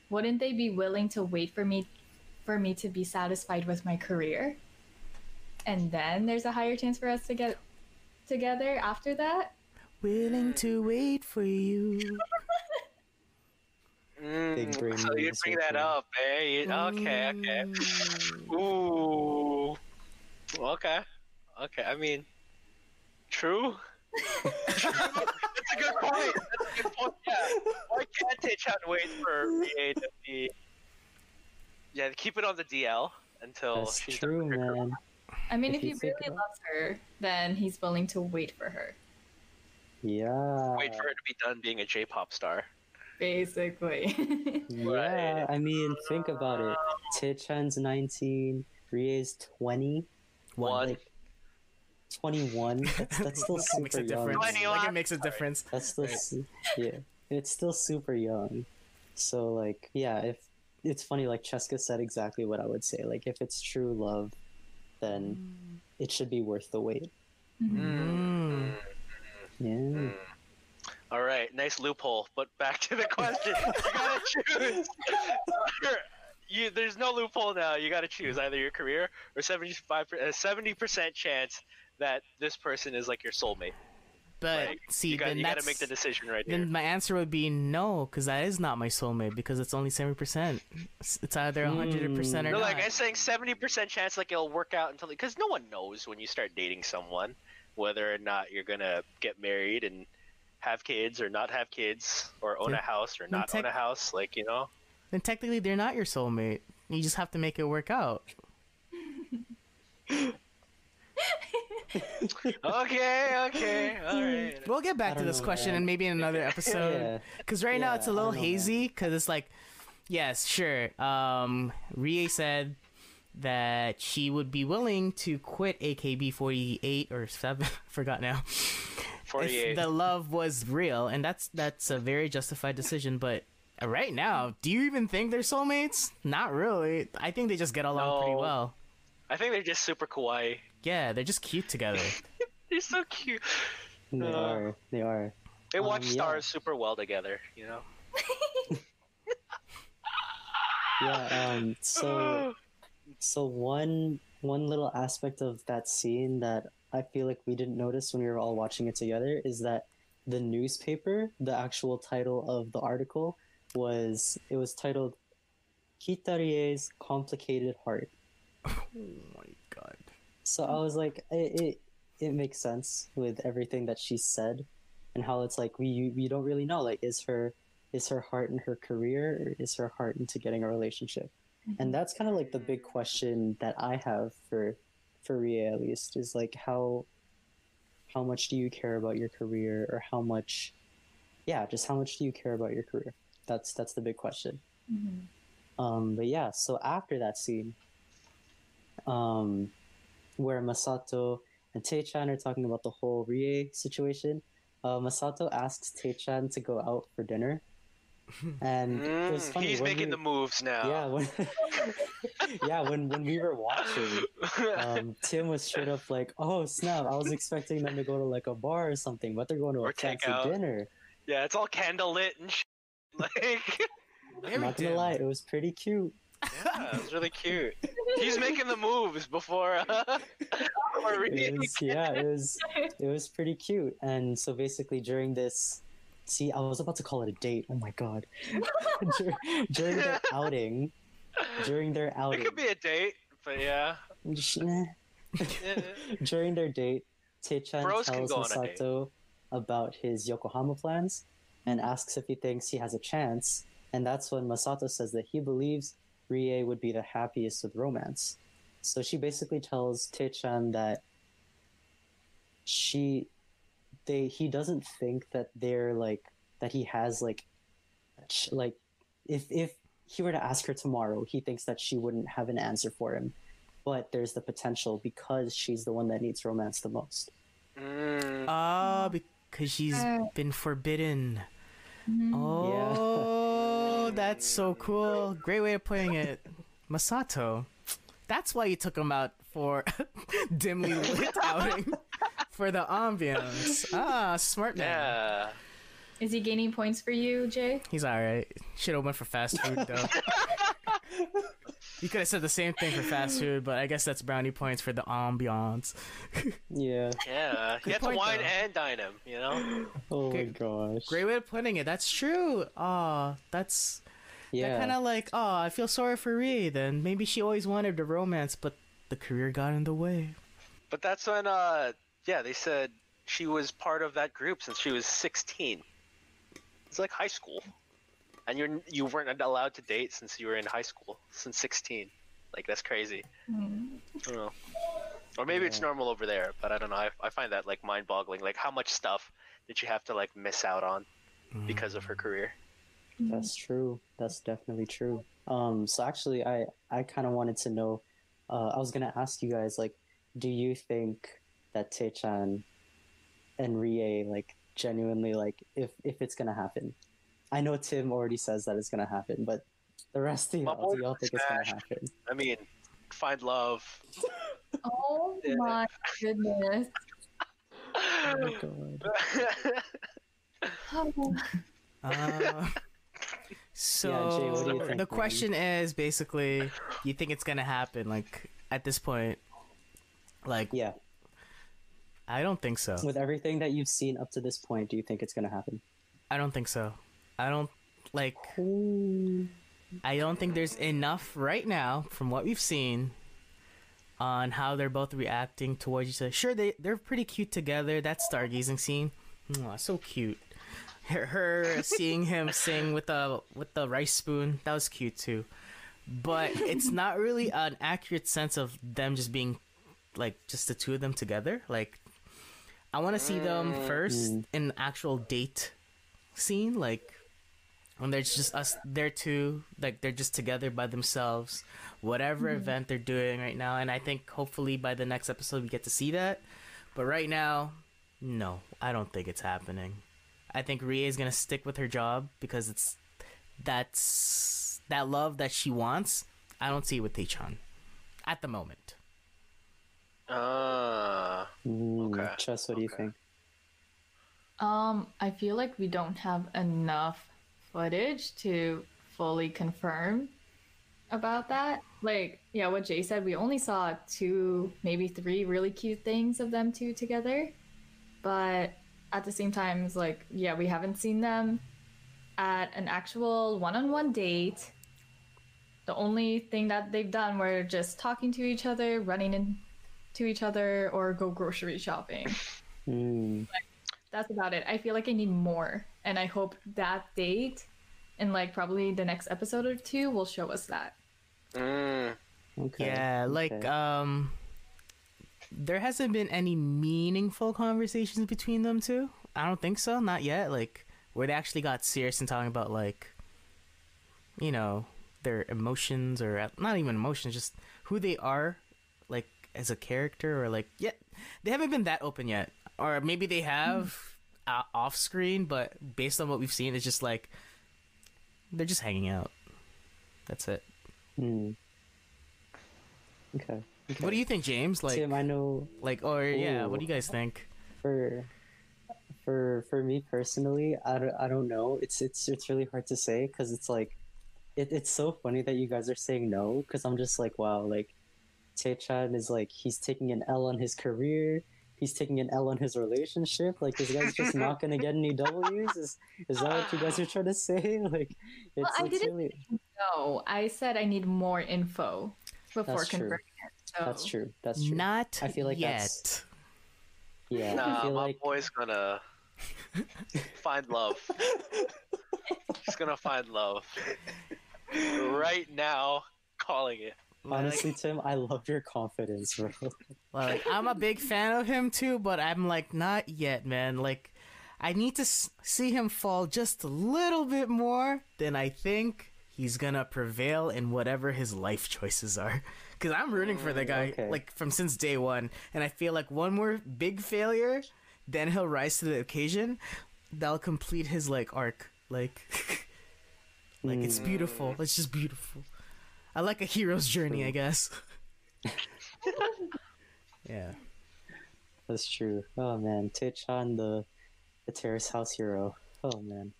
wouldn't they be willing to wait for me for me to be satisfied with my career? And then there's a higher chance for us to get together after that? Willing to wait for you. Big brain Mm, so you moves bring that up, eh? You- Okay, okay. Mm. Ooh. Okay. Okay. I mean, true. That's a good point. That's a good point. Yeah. Why can't Taechan wait for Rie to be? Yeah, keep it on the DL until That's she's true, done with her man. I mean, If if, he really loves her, then he's willing to wait for her. Yeah. Wait for her to be done being a J-pop star. Basically. Yeah, I mean, think about it. Taechan's 19, Rie's 20, One. like 21. That's, that's still That makes a super young. difference. 20 Like, it makes a difference. That's still, su- yeah, it's still super young. So, like, yeah, if it's funny, like Cheska said exactly what I would say. Like, if it's true love, then it should be worth the wait. Mm. Yeah. Hmm. All right, nice loophole. But back to the question. you gotta choose. you, there's no loophole now. You gotta choose either your career or 75 a 70% uh, chance that this person is like your soulmate. But Like, see, you, got, then you gotta make the decision right here. then my answer would be no, because that is not my soulmate because it's only seventy percent. It's either hundred percent or hmm. No, not. like I'm saying, 70% chance like it'll work out until because no one knows when you start dating someone whether or not you're gonna get married and have kids or not have kids or own Then- a house or then not own a house. Like you know. then technically they're not your soulmate. You just have to make it work out. Okay, okay, all right. We'll get back to this know, question man. and maybe in another episode. Because right now it's a little don't know, man. hazy. Because it's like, yes, sure. Um, Rie said that she would be willing to quit AKB forty eight or seven. forgot now. Forty-eight. If the love was real, and that's that's a very justified decision. But right now, do you even think they're soulmates? Not really. I think they just get along pretty well. I think they're just super kawaii. Yeah, they're just cute together. They're so cute. They Uh, are. They are. They Um, watch yeah. stars super well together. You know. Yeah. Um. So. So one one little aspect of that scene that I feel like we didn't notice when we were all watching it together is that the newspaper, the actual title of the article was it was titled Kitarie's Complicated Heart. oh my god. So I was like, it, it it makes sense with everything that she said, and how it's like we we don't really know. Like, is her is her heart in her career, or is her heart into getting a relationship? And that's kind of like the big question that I have for for Rie at least is like how how much do you care about your career, or how much, yeah, just how much do you care about your career? That's that's the big question. Mhm. Um, but yeah, so after that scene, um, where Masato and Taechan are talking about the whole Rie situation, uh, Masato asks Taechan to go out for dinner, and it was Mm, funny. he's when making we- the moves now. yeah when yeah when when we were watching, um, Tim was straight up like, "Oh snap! I was expecting them to go to like a bar or something, but they're going to Or a fancy takeout. dinner." yeah, it's all candle lit and shit. Like, Very Not gonna dim. lie, it was pretty cute. yeah, it was really cute. He's making the moves before. Uh, before it was, yeah, it was it was pretty cute. And so basically during this see, I was about to call it a date. Oh my god. Dur- during their outing, during their outing, it could be a date, but yeah. During their date, Taechan Bros tells go on a date. Masato about his Yokohama plans and asks if he thinks he has a chance. And that's when Masato says that he believes Rie would be the happiest with romance. So she basically tells Taechan that she they he doesn't think that they're like that he has like ch- like if if he were to ask her tomorrow, he thinks that she wouldn't have an answer for him. But there's the potential because she's the one that needs romance the most. Mm, Ah, because she's been forbidden. Mhm. Oh, that's so cool. Great way of putting it. Masato. That's why you took him out for dimly lit outing for the ambience. Ah, smart man. Yeah. Is he gaining points for you, Jay? He's alright. Should have went for fast food though. you could have said the same thing for fast food, but I guess that's brownie points for the ambiance. Yeah. Yeah. Good You have to point, wine though. and dine him, you know? Oh my gosh. Great way of putting it. That's true. Ah, that's Yeah. kind of like, oh, I feel sorry for Rie. Then maybe she always wanted the romance, but the career got in the way. But that's when, uh, yeah, they said she was part of that group since she was 16. It's like high school. And you're, you weren't allowed to date since you were in high school, since 16. Like, that's crazy. Hmm. I don't know. Or maybe it's normal over there, but I don't know. I, I find that, like, mind boggling. Like, how much stuff did she have to, like, miss out on because of her career? That's true. That's definitely true. Um, so actually, I I kind of wanted to know. Uh, I was gonna ask you guys, like, do you think that Taechan and Rie, like, genuinely, like, if if it's gonna happen? I know Tim already says that it's gonna happen, but the rest of My y'all, do y'all think it's gonna happen? I mean, find love. Oh Yeah. my goodness. Oh my god. Oh, Uh, so Yeah, Jay, what do you think, the man? question is basically, you think it's gonna happen? Like at this point, like Yeah. I don't think so. With everything that you've seen up to this point, do you think it's gonna happen? I don't think so. I don't like. Ooh. I don't think there's enough right now from what we've seen on how they're both reacting towards each other. Sure, they they're pretty cute together. That stargazing scene, so cute. Her, her seeing him sing with the with the rice spoon, that was cute too. But it's not really an accurate sense of them just being like just the two of them together. Like, I want to see them first Mm. in actual date scene, like when there's just us there two like they're just together by themselves whatever event they're doing right now and i think hopefully by the next episode we get to see that. But right now no i don't think it's happening. I think rie is gonna stick with her job because it's that's that love that she wants i don't see it with Taechan at the moment uh, Mm, Okay, Chess, what do you think? Um, I feel like we don't have enough footage to fully confirm about that. Like, yeah, what Jay said, we only saw two, maybe three really cute things of them two together. But at the same time, it's like, yeah, we haven't seen them at an actual one on one date. The only thing that they've done were just talking to each other, running into each other, or go grocery shopping Mm, that's about it. I feel like I need more, and I hope that date, and like probably the next episode or two, will show us that. mm, okay. yeah like okay. um there hasn't been any meaningful conversations between them two i don't think so not yet like where they actually got serious and talking about like you know their emotions or not even emotions just who they are like as a character or like yeah they haven't been that open yet or maybe they have uh, off screen but based on what we've seen it's just like they're just hanging out that's it Mm. Okay. okay. what do you think james like Tim, I know Like, or yeah, what do you guys think? for for for me personally, I don't, I don't know. It's it's it's really hard to say because it's like it, it's so funny that you guys are saying no because I'm just like wow, like Taechan is like he's taking an L on his career. He's taking an L on his relationship. Like this guy's just not gonna get any W's. Is is that what you guys are trying to say? Like it's, Well, I it's didn't- really No, I said I need more info before That's true. it. So. that's true. That's true. Not I feel like yet. that's- Yeah, I nah, feel my like boy's gonna find love. He's gonna find love. Right now, calling it. Honestly, Tim, I love your confidence, bro. Like, I'm a big fan of him too, but I'm like, not yet, man. Like, I need to s- see him fall just a little bit more. Then I think he's gonna prevail in whatever his life choices are. Because I'm rooting for the mm, guy, okay. like from since day one, and I feel like one more big failure, then he'll rise to the occasion. That'll complete his like arc. Like, Like it's beautiful. Mm. It's just beautiful. I like a hero's journey, I guess. yeah. That's true. Oh man, Taechan, the the terrace house hero. Oh man.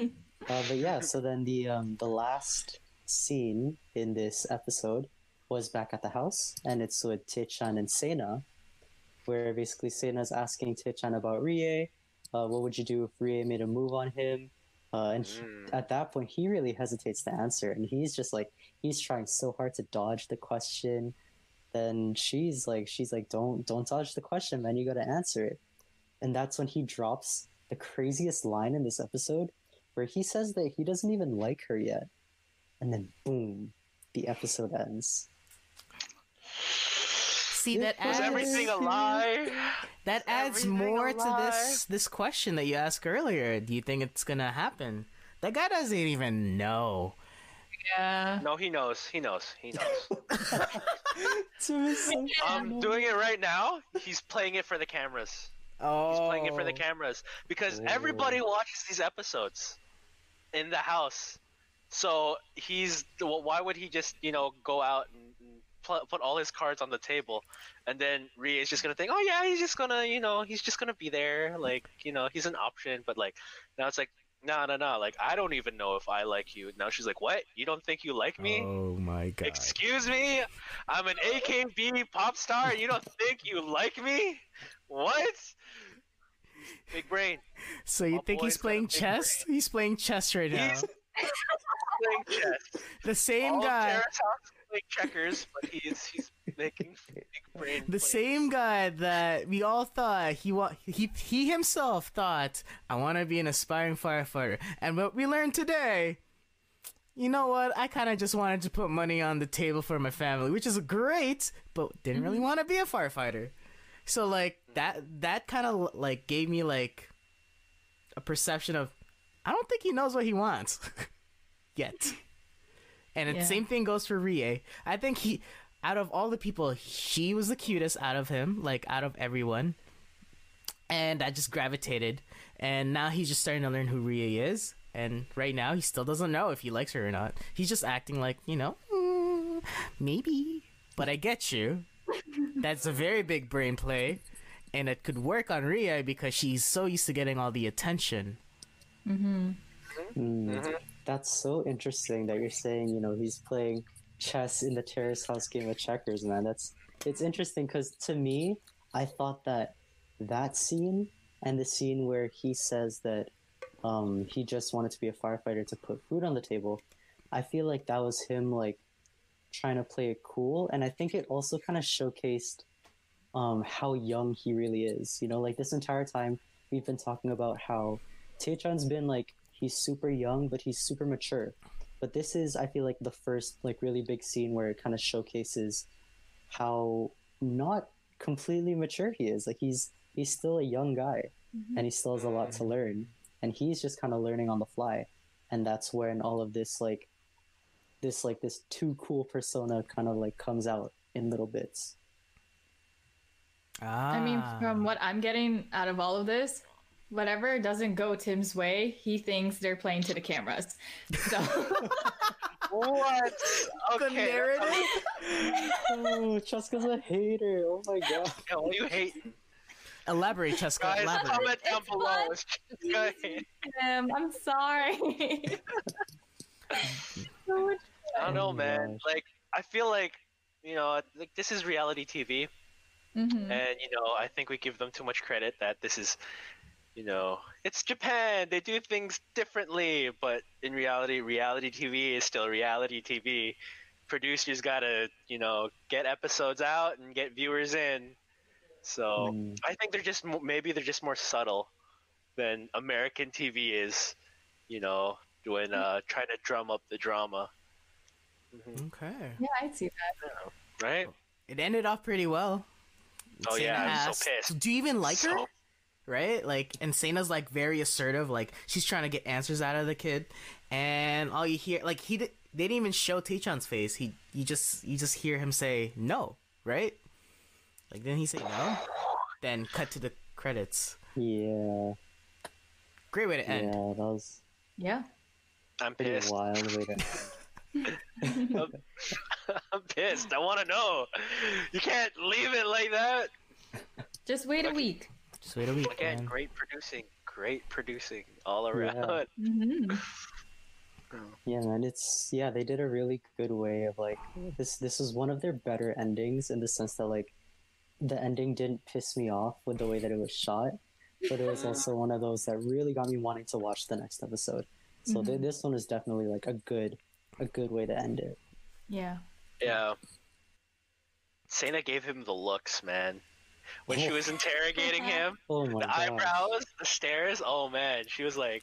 uh, but yeah, so then the um the last scene in this episode was back at the house, and it's with Taechan and Sena, where basically Sena's asking Taechan about Rie. Uh, what would you do if Rie made a move on him? Uh, and he- Mm. at that point, he really hesitates to answer, and he's just like he's trying so hard to dodge the question. Then she's like, she's like, don't don't dodge the question, man. You got to answer it. And that's when he drops the craziest line in this episode, where he says that he doesn't even like her yet, and then boom, the episode ends. See that adds Was everything a lie? that adds everything more to this this question that you asked earlier. Do you think it's gonna happen? That guy doesn't even know. Yeah. No, he knows. He knows. He knows. So it's so I'm doing it right now. He's playing it for the cameras. Oh, He's playing it for the cameras because everybody watches these episodes in the house. So he's well, why would he just you know go out and and pl- put all his cards on the table, and then Rie is just gonna think, oh yeah, he's just gonna you know he's just gonna be there, like you know he's an option. But like now it's like no no no, like I don't even know if I like you. Now she's like, what? You don't think you like me? Oh my god. Excuse me? I'm an AKB pop star. You don't think you like me? What? Big brain. So you think he's boy's got a playing chess? He's playing chess right now. He's playing chess. The same All guy. Terrace House is playing checkers, but he's he's making big brain. The plays. same guy that we all thought he wa- he he himself thought I want to be an aspiring firefighter, and what we learned today, you know what? I kind of just wanted to put money on the table for my family, which is great, but didn't really mm-hmm. want to be a firefighter. So like that that kind of like gave me like a perception of I don't think he knows what he wants yet. And the Yeah. same thing goes for Rie. I think he, out of all the people, she was the cutest out of him, like out of everyone. And I just gravitated. And now he's just starting to learn who Rie is. And right now, he still doesn't know if he likes her or not. He's just acting like, you know, "Mm, maybe. But I get you. That's a very big brain play. And it could work on Rie because she's so used to getting all the attention. Mm, That's so interesting that you're saying, you know, he's playing chess in the terrace house game of checkers, man. That's it's interesting because to me, I thought that that scene and the scene where he says that um, he just wanted to be a firefighter to put food on the table, I feel like that was him like trying to play it cool, and I think it also kind of showcased um, how young he really is. You know, like this entire time we've been talking about how Taechan's been like he's super young, but he's super mature. But this is, I feel like, the first like really big scene where it kind of showcases how not completely mature he is. Like he's he's still a young guy, and he still has a lot to learn, and he's just kind of learning on the fly, and that's when all of this like this like this too cool persona kind of like comes out in little bits. Ah. I mean, from what I'm getting out of all of this, whatever doesn't go Tim's way, he thinks they're playing to the cameras. So What? the narrative. oh, Cheska's a hater. Oh my god. Yeah, what do you hate? Elaborate, Cheska. Guys, Elaborate. comment down below. fun. It's. Tim, I'm sorry. so I don't know, Oh man. gosh. Like, I feel like, you know, like this is reality TV, Mhm. and you know, I think we give them too much credit that this is, you know, it's Japan. They do things differently, but in reality, reality TV is still reality TV. Producers gotta, you know, get episodes out and get viewers in. So Mm. I think they're just maybe they're just more subtle than American TV is, you know, when uh, trying to drum up the drama. Mhm. Okay. Yeah, I'd see that. Right? It ended off pretty well. Oh, yeah, I'm so pissed. Do you even like her? So- Right? Like, and Sena's like very assertive. Like, she's trying to get answers out of the kid, and all you hear, like, he did, they didn't even show Taechan's face. He, you just, you just hear him say no, right? Like, then he say no, then cut to the credits. Yeah. Great way to end. Yeah. That was. Yeah. I'm Pretty pissed. wild way to. I'm pissed. I want to know. You can't leave it like that. Just wait a week. Just wait a week, Again, man. great producing. Great producing all around. hmm Yeah, man, it's yeah, they did a really good way of like this. This is one of their better endings in the sense that like the ending didn't piss me off with the way that it was shot, but it was also one of those that really got me wanting to watch the next episode. So th- this one is definitely like a good, a good way to end it. Yeah. Yeah. Sana gave him the looks, man. When she was interrogating him, Oh my the god! eyebrows, the stares. Oh man, she was like,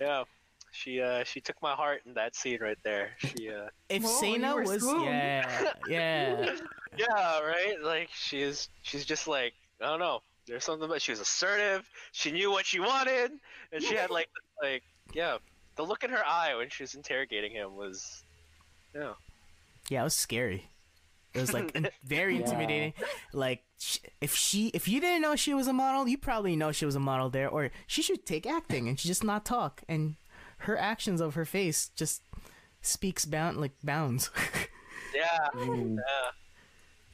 yeah. She uh she took my heart in that scene right there. She uh If Whoa, you Sana was, swooned. yeah, yeah, yeah right like she's she's just like I don't know. There's something about she was assertive. She knew what she wanted, and she had like like yeah. The look in her eye when she was interrogating him was yeah. yeah. It was scary. It was like in- very Yeah. intimidating. Like sh- if she, if you didn't know she was a model, you probably know she was a model there, or she should take acting and she just not talk, and her actions of her face just speaks bound like bounds. Yeah. Mm. Yeah.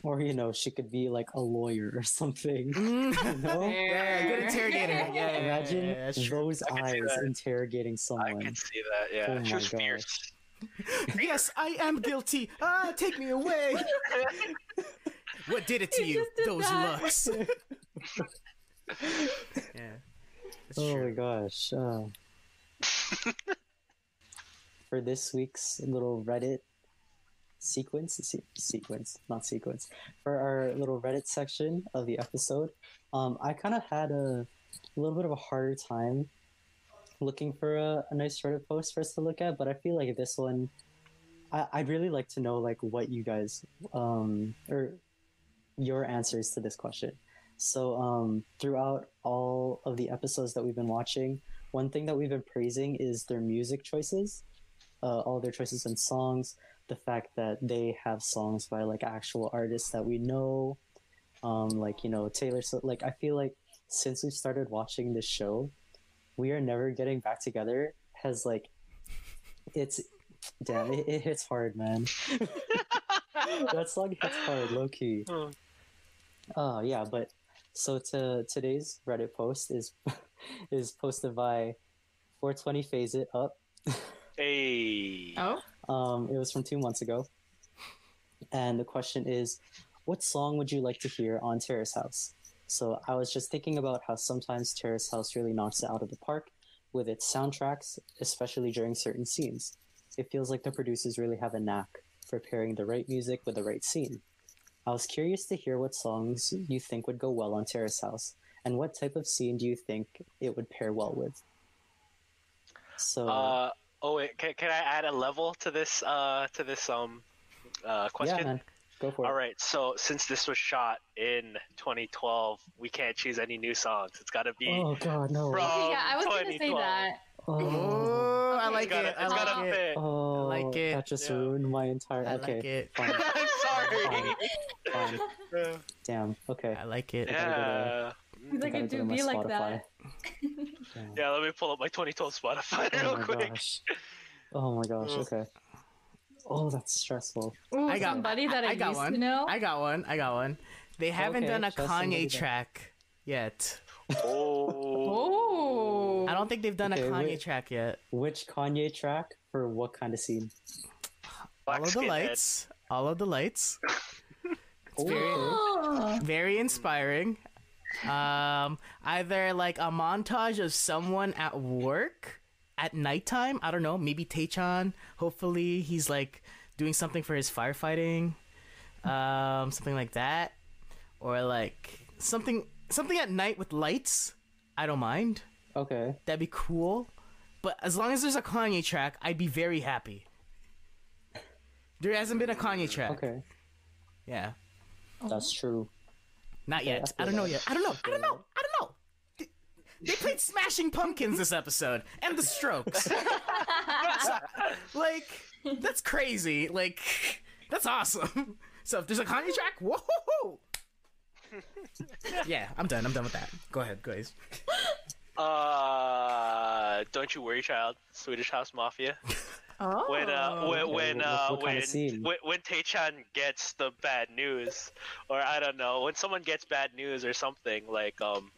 Or you know, she could be like a lawyer or something. Mm. You know? yeah, good interrogator. Yeah, yeah, yeah, Imagine yeah, that's those I can see eyes that. interrogating I someone. can see that. Yeah. Oh she my was gosh. fierce. Yes, I am guilty. Ah, take me away. What did it to You you? Those that. looks. yeah. Oh true. my gosh. Uh, for this week's little Reddit sequence, se- sequence, not sequence, for our little Reddit section of the episode, um, I kind of had a, a little bit of a harder time looking for a, a nice Reddit post for us to look at, but I feel like this one, I, I'd really like to know like what you guys, um, or your answers to this question. So um, throughout all of the episodes that we've been watching, one thing that we've been praising is their music choices, uh, all their choices in songs, the fact that they have songs by like actual artists that we know, um, like you know Taylor. So like I feel like since we started watching this show, we are never getting back together. Has like, it's damn it, it hits hard, man. that song hits hard, low key. Oh yeah, but so to today's Reddit post is is posted by 420 Phase It Up. Hey. Oh. Um, it was from two months ago, and the question is, what song would you like to hear on Terrace House? So I was just thinking about how sometimes Terrace House really knocks it out of the park with its soundtracks, especially during certain scenes. It feels like the producers really have a knack for pairing the right music with the right scene. I was curious to hear what songs you think would go well on Terrace House, and what type of scene do you think it would pair well with? So Uh oh wait, can, can I add a level to this uh to this um uh question? yeah, man, go for it. All right, so since this was shot in 2012, we can't choose any new songs. It's got to be Oh god, no. From yeah, I was gonna say 2012. that. Oh, Oh, I like It's gotta, it. I it's gotta like it. fit. oh, like it. That just Yeah. ruined my entire. I okay, like it. fine, sorry. fine. Damn. Okay. I like it. Yeah. He's like, it gotta do be like Spotify. that. Yeah, let me pull up my 2012 Spotify Oh real my quick. gosh. Oh my gosh. Okay. Oh, that's stressful. Ooh, I got- somebody that I, I got used one. to know. I got one. I got one. They oh, haven't Okay, done a show somebody Kanye that. track yet. Oh. oh. I don't think they've done Okay, a Kanye wait. track yet. Which Kanye track for what kind of scene? Black all of the skinhead. lights. All of the lights. Oh, very-. Very inspiring. Um, either like a montage of someone at work at nighttime. I don't know. Maybe Taechan. Hopefully, he's like doing something for his firefighting. Um, something like that, or like something something at night with lights. I don't mind. Okay. That'd be cool. But as long as there's a Kanye track, I'd be very happy. There hasn't been a Kanye track. Okay. Yeah. That's true. Not Okay, yet. I I, don't know yet. I don't know. I I don't know. I don't know. They- They played Smashing Pumpkins this episode and the Strokes. like that's crazy. Like that's awesome. So if there's a Kanye track, whoa! yeah, I'm done. I'm done with that. Go ahead, guys. Uh, "Don't You Worry, Child," Swedish House Mafia. Oh. When uh, when okay. when uh, what kind when of when when Taechan gets the bad news, or I don't know, when someone gets bad news or something like um,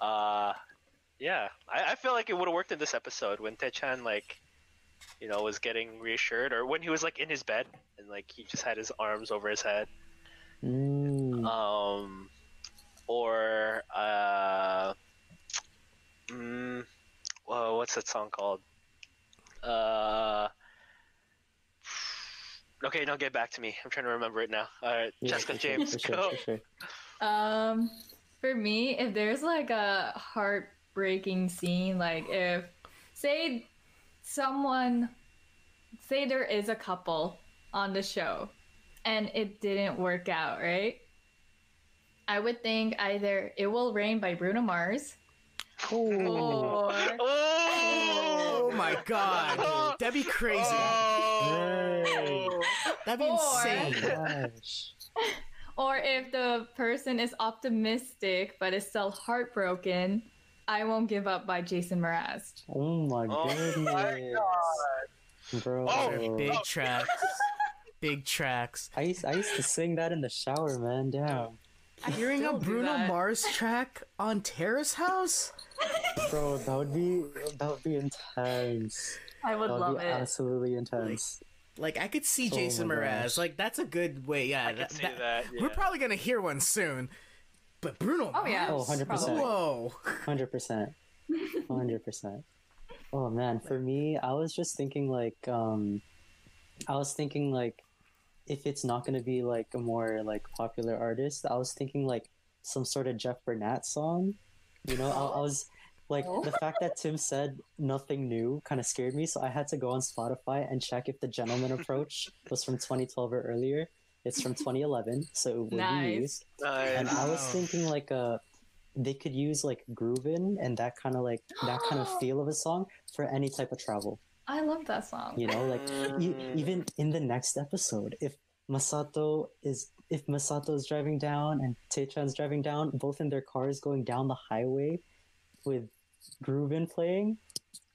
uh, yeah, I, I feel like it would have worked in this episode when Taechan like, you know, was getting reassured, or when he was like in his bed and like he just had his arms over his head. Mm. um, or uh, mm, whoa, what's that song called? Uh, okay, no, get back to me. I'm trying to remember it now. All right, Yeah, Jessica for sure, James, for sure, go. for sure. Um, for me, if there's like a heartbreaking scene, like if, say, someone, say there is a couple on the show and it didn't work out, right? I would think either It Will Rain by Bruno Mars or. Oh Oh, my god, that'd be crazy. Oh. That'd be Or- insane. Gosh. Or if the person is optimistic but is still heartbroken, I Won't Give Up by Jason Mraz. Oh my Oh goodness. my Bro. Oh, Big tracks. Big tracks. I used, I used to sing that in the shower, man. Damn. I Hearing a Bruno that. Mars track on Terrace House? Bro, that would be that would be intense. I would That would love be it. absolutely intense. Like I could see Oh Jason my Mraz. Like that's a good way. Yeah, I can that- see that- that. We're probably gonna hear one soon. But Bruno Oh, yeah. Mars? Oh, 100%. Probably. Whoa. Hundred percent. Hundred percent. Oh man, for me, I was just thinking like um I was thinking like if it's not gonna be like a more like popular artist, I was thinking like some sort of Jeff Bernat song. You know, I, I was like the fact that Tim said nothing new kind of scared me, so I had to go on Spotify and check if the Gentleman Approach was from 2012 or earlier. It's from 2011, so it would be used. Nice. And I was thinking like uh they could use like groovin and that kind of like that kind of feel of a song for any type of travel. I love that song. You know, like e- even in the next episode, if Masato is if Masato is driving down and Taechan's driving down, both in their cars going down the highway with groovin playing,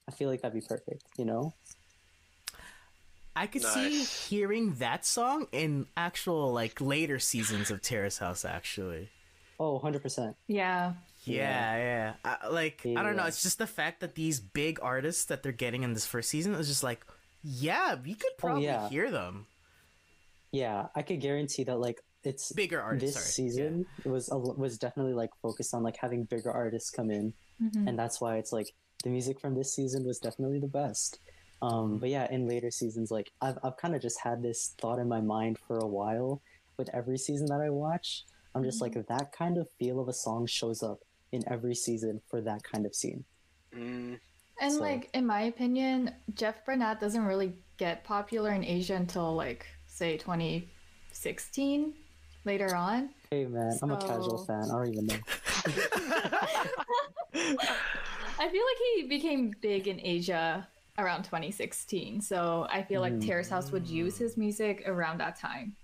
I feel like that'd be perfect. You know? I could Nice. see hearing that song in actual like later seasons of Terrace House actually. Oh, 100 percent. Yeah. Yeah, yeah. I, like I don't know. It's just the fact that these big artists that they're getting in this first season is just like, yeah, we could probably yeah. hear them. Yeah, I could guarantee that like it's Bigger artists. this sorry. season was a, was definitely like focused on like having bigger artists come in Mhm. and that's why it's like the music from this season was definitely the best um but yeah in later seasons like i've, I've kind of just had this thought in my mind for a while with every season that i watch i'm just like that kind of feel of a song shows up in every season for that kind of scene. Mm, And So- like in my opinion, Jeff Bernat doesn't really get popular in Asia until like say 2016 later on. hey man i'm a casual fan. I don't even know. I feel like he became big in Asia around 2016. So I feel like Terrace House would use his music around that time.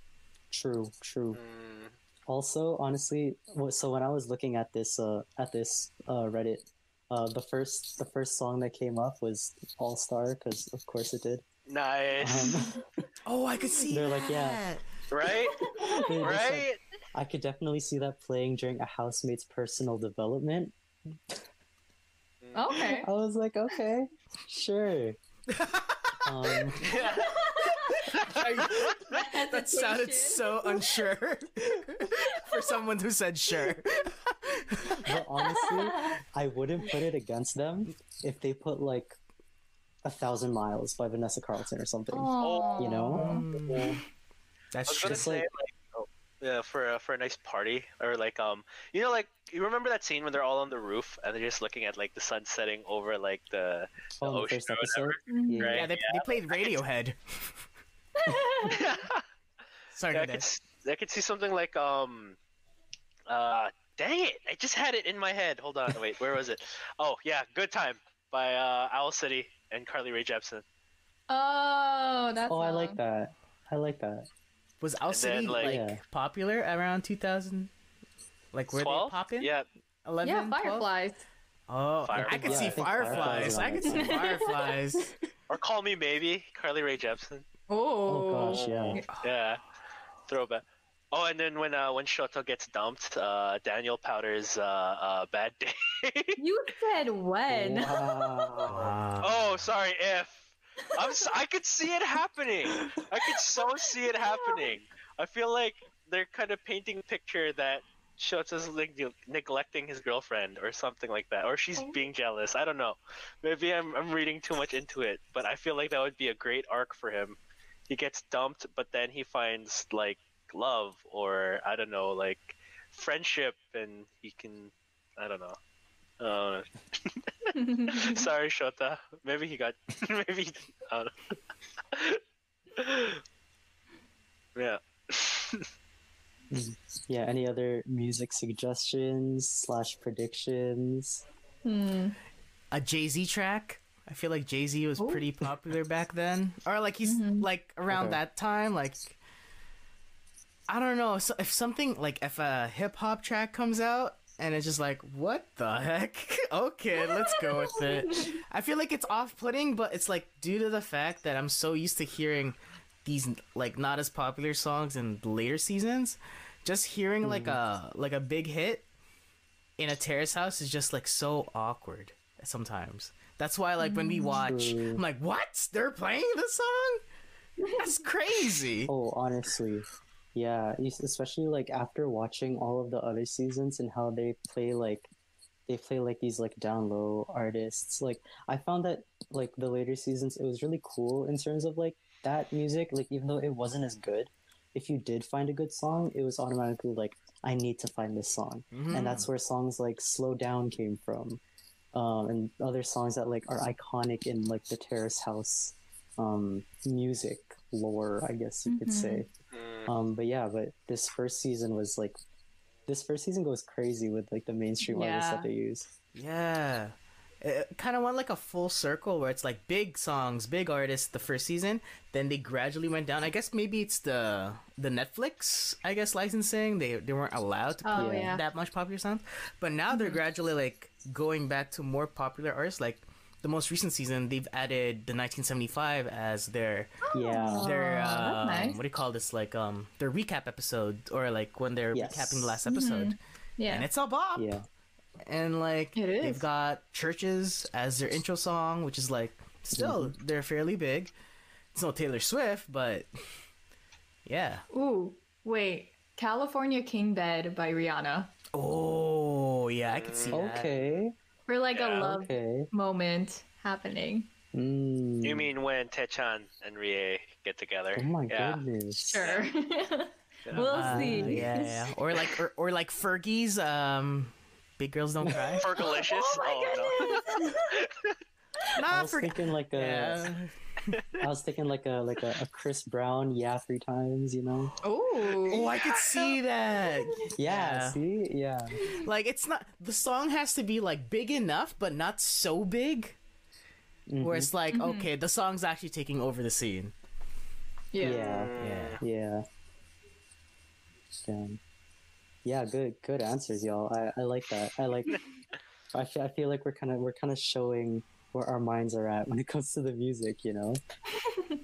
true true. Mm, also honestly so when i was looking at this uh at this uh reddit uh the first the first song that came up was all star because of course it did nice. um Oh, I could see. They're like, yeah. that. right? they- they said- Right? i could definitely see that playing during a housemate's personal development Okay. i was like okay sure um that sounded so unsure for someone who said sure. but honestly i wouldn't put it against them if they put like a thousand miles by vanessa carlton or something Aw. you know I That's true. Just say like- like, oh, yeah, for a, for a nice party or like um, you know, like you remember that scene when they're all on the roof and they're just looking at like the sun setting over like the oh, in the ocean first or episode Mhm. yeah. Right. Yeah, they, they played Radiohead. Sorry, Yeah, I could, ahead. s- I could see something like um, uh, dang it! I just had it in my head. Hold on, wait, where was it? Oh yeah, "Good Time" by uh, Owl City and Carly Rae Jepsen. Oh, that's oh i like that i like that Was Owl And then, City like- like, Yeah. popular around 2000? Like were they 12? popping? Yeah, 11, Yeah, 12? Fireflies. Oh, I Fireflies. could Yeah, see I fireflies. Fireflies I on could see fireflies. Or Call Me Maybe, Carly Rae Jepsen. Oh, Oh gosh, yeah. Yeah, throwback. Oh, and then when uh, when Shota gets dumped, uh, Daniel Powter's uh, uh, Bad Day. You said when? Wow. oh, sorry, if. I'm s- I could see it happening. I could so see it happening. I feel like they're kind of painting picture that Shota's like neglecting his girlfriend or something like that, or she's Oh. being jealous. I don't know. Maybe I'm I'm reading too much into it, but I feel like that would be a great arc for him. He gets dumped, but then he finds like love or I don't know, like friendship, and he can I don't know. Uh, sorry, Shota. Maybe he got. Maybe. He, I don't know. yeah. Yeah. Any other music suggestions slash predictions? Hmm. a Jay Z track. I feel like Jay Z was Ooh. pretty popular back then, or like he's Mhm. like around Okay. that time. Like I don't know so if something like if a hip hop track comes out and it's just like what the heck? okay, let's go with it. I feel like it's off putting, but it's like due to the fact that I'm so used to hearing these like not as popular songs in later seasons. Just hearing like a like a big hit in a terrace house is just like so awkward sometimes. That's why like when we watch, True. I'm like, what? They're playing this song? That's crazy. Oh, honestly, yeah. Especially like after watching all of the other seasons and how they play like they play like these like down low artists. Like I found that like the later seasons, it was really cool in terms of like that music. Like even though it wasn't as good, if you did find a good song, it was automatically like I need to find this song, Mhm. and that's where songs like "Slow Down" came from, um, and other songs that like are iconic in like the Terrace House um, music lore, I guess you could Mhm. say. Mm, Um, but yeah, but this first season was like, this first season goes crazy with like the mainstream artists that they use. Yeah. It kind of went like a full circle where it's like big songs, big artists the first season, then they gradually went down. I guess maybe it's the the Netflix, I guess licensing. They they weren't allowed to play Oh, Yeah. yeah. that much popular songs. But now they're gradually like going back to more popular artists like the most recent season they've added the 1975 as their Yeah, their Aw, that's um, nice. what do you call this like um their recap episode or like when they're Yes. recapping the last episode Yeah. and it's a bop yeah, and like It they've got CHVRCHES as their intro song which is like still Mm-hmm. they're fairly big it's no taylor swift but yeah Ooh, wait. California King Bed by Rihanna. oh yeah i could see that okay, For like Yeah. a love okay. moment happening. Mm. You mean when Taechan and Rie get together? Oh my yeah. goodness. Sure. we'll Uh, see. yeah, yeah or like or, or like fergie's um big girls don't cry Fergalicious? Oh my no. I was Ferg- thinking like a, yeah I was thinking like a like a, a Chris Brown, yeah, three times, you know? oh Oh. i could see that Yeah, Yeah. see, yeah, like it's not the song has to be like big enough but not so big Mhm. where it's like okay the song's actually taking over the scene Yeah. yeah, yeah yeah. Damn. Yeah, good, good answers, y'all. I, I like that. I like. I feel, I feel like we're kind of we're kind of showing where our minds are at when it comes to the music, you know.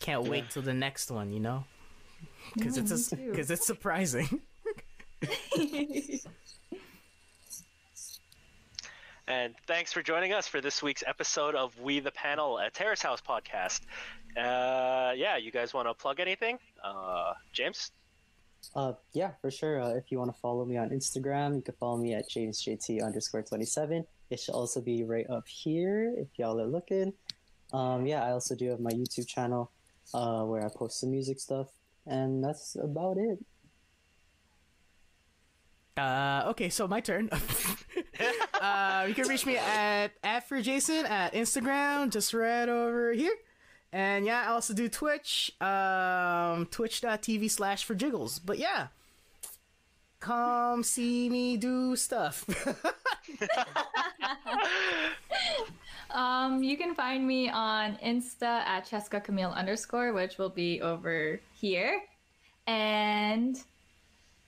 can't wait till the next one you know because Yeah, it's because it's surprising And thanks for joining us for this week's episode of We the Panel, a Terrace House podcast. Uh, yeah, you guys want to plug anything? Uh, James? Uh, yeah, for sure. Uh, if you want to follow me on Instagram, you can follow me at jamesjt underscore twenty seven. It should also be right up here if y'all are looking. Um, yeah, I also do have my YouTube channel, uh, where I post some music stuff, and that's about it. uh okay so my turn uh you can reach me at at for jason at instagram just right over here and yeah i also do twitch um twitch.tv slash for jiggles but yeah come see me do stuff Um, you can find me on Insta at Cheska Camille underscore, which will be over here. And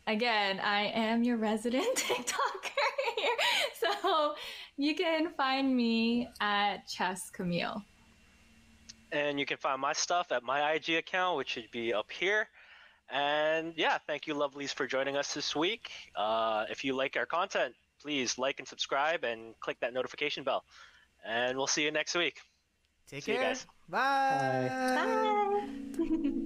again, I am your resident TikToker here. So You can find me at Chess Camille. And you can find my stuff at my IG account, which should be up here. And yeah, thank you, lovelies, for joining us this week. Uh, if you like our content, please like and subscribe and click that notification bell. And we'll see you next week. Take See you care. guys. Bye. Bye.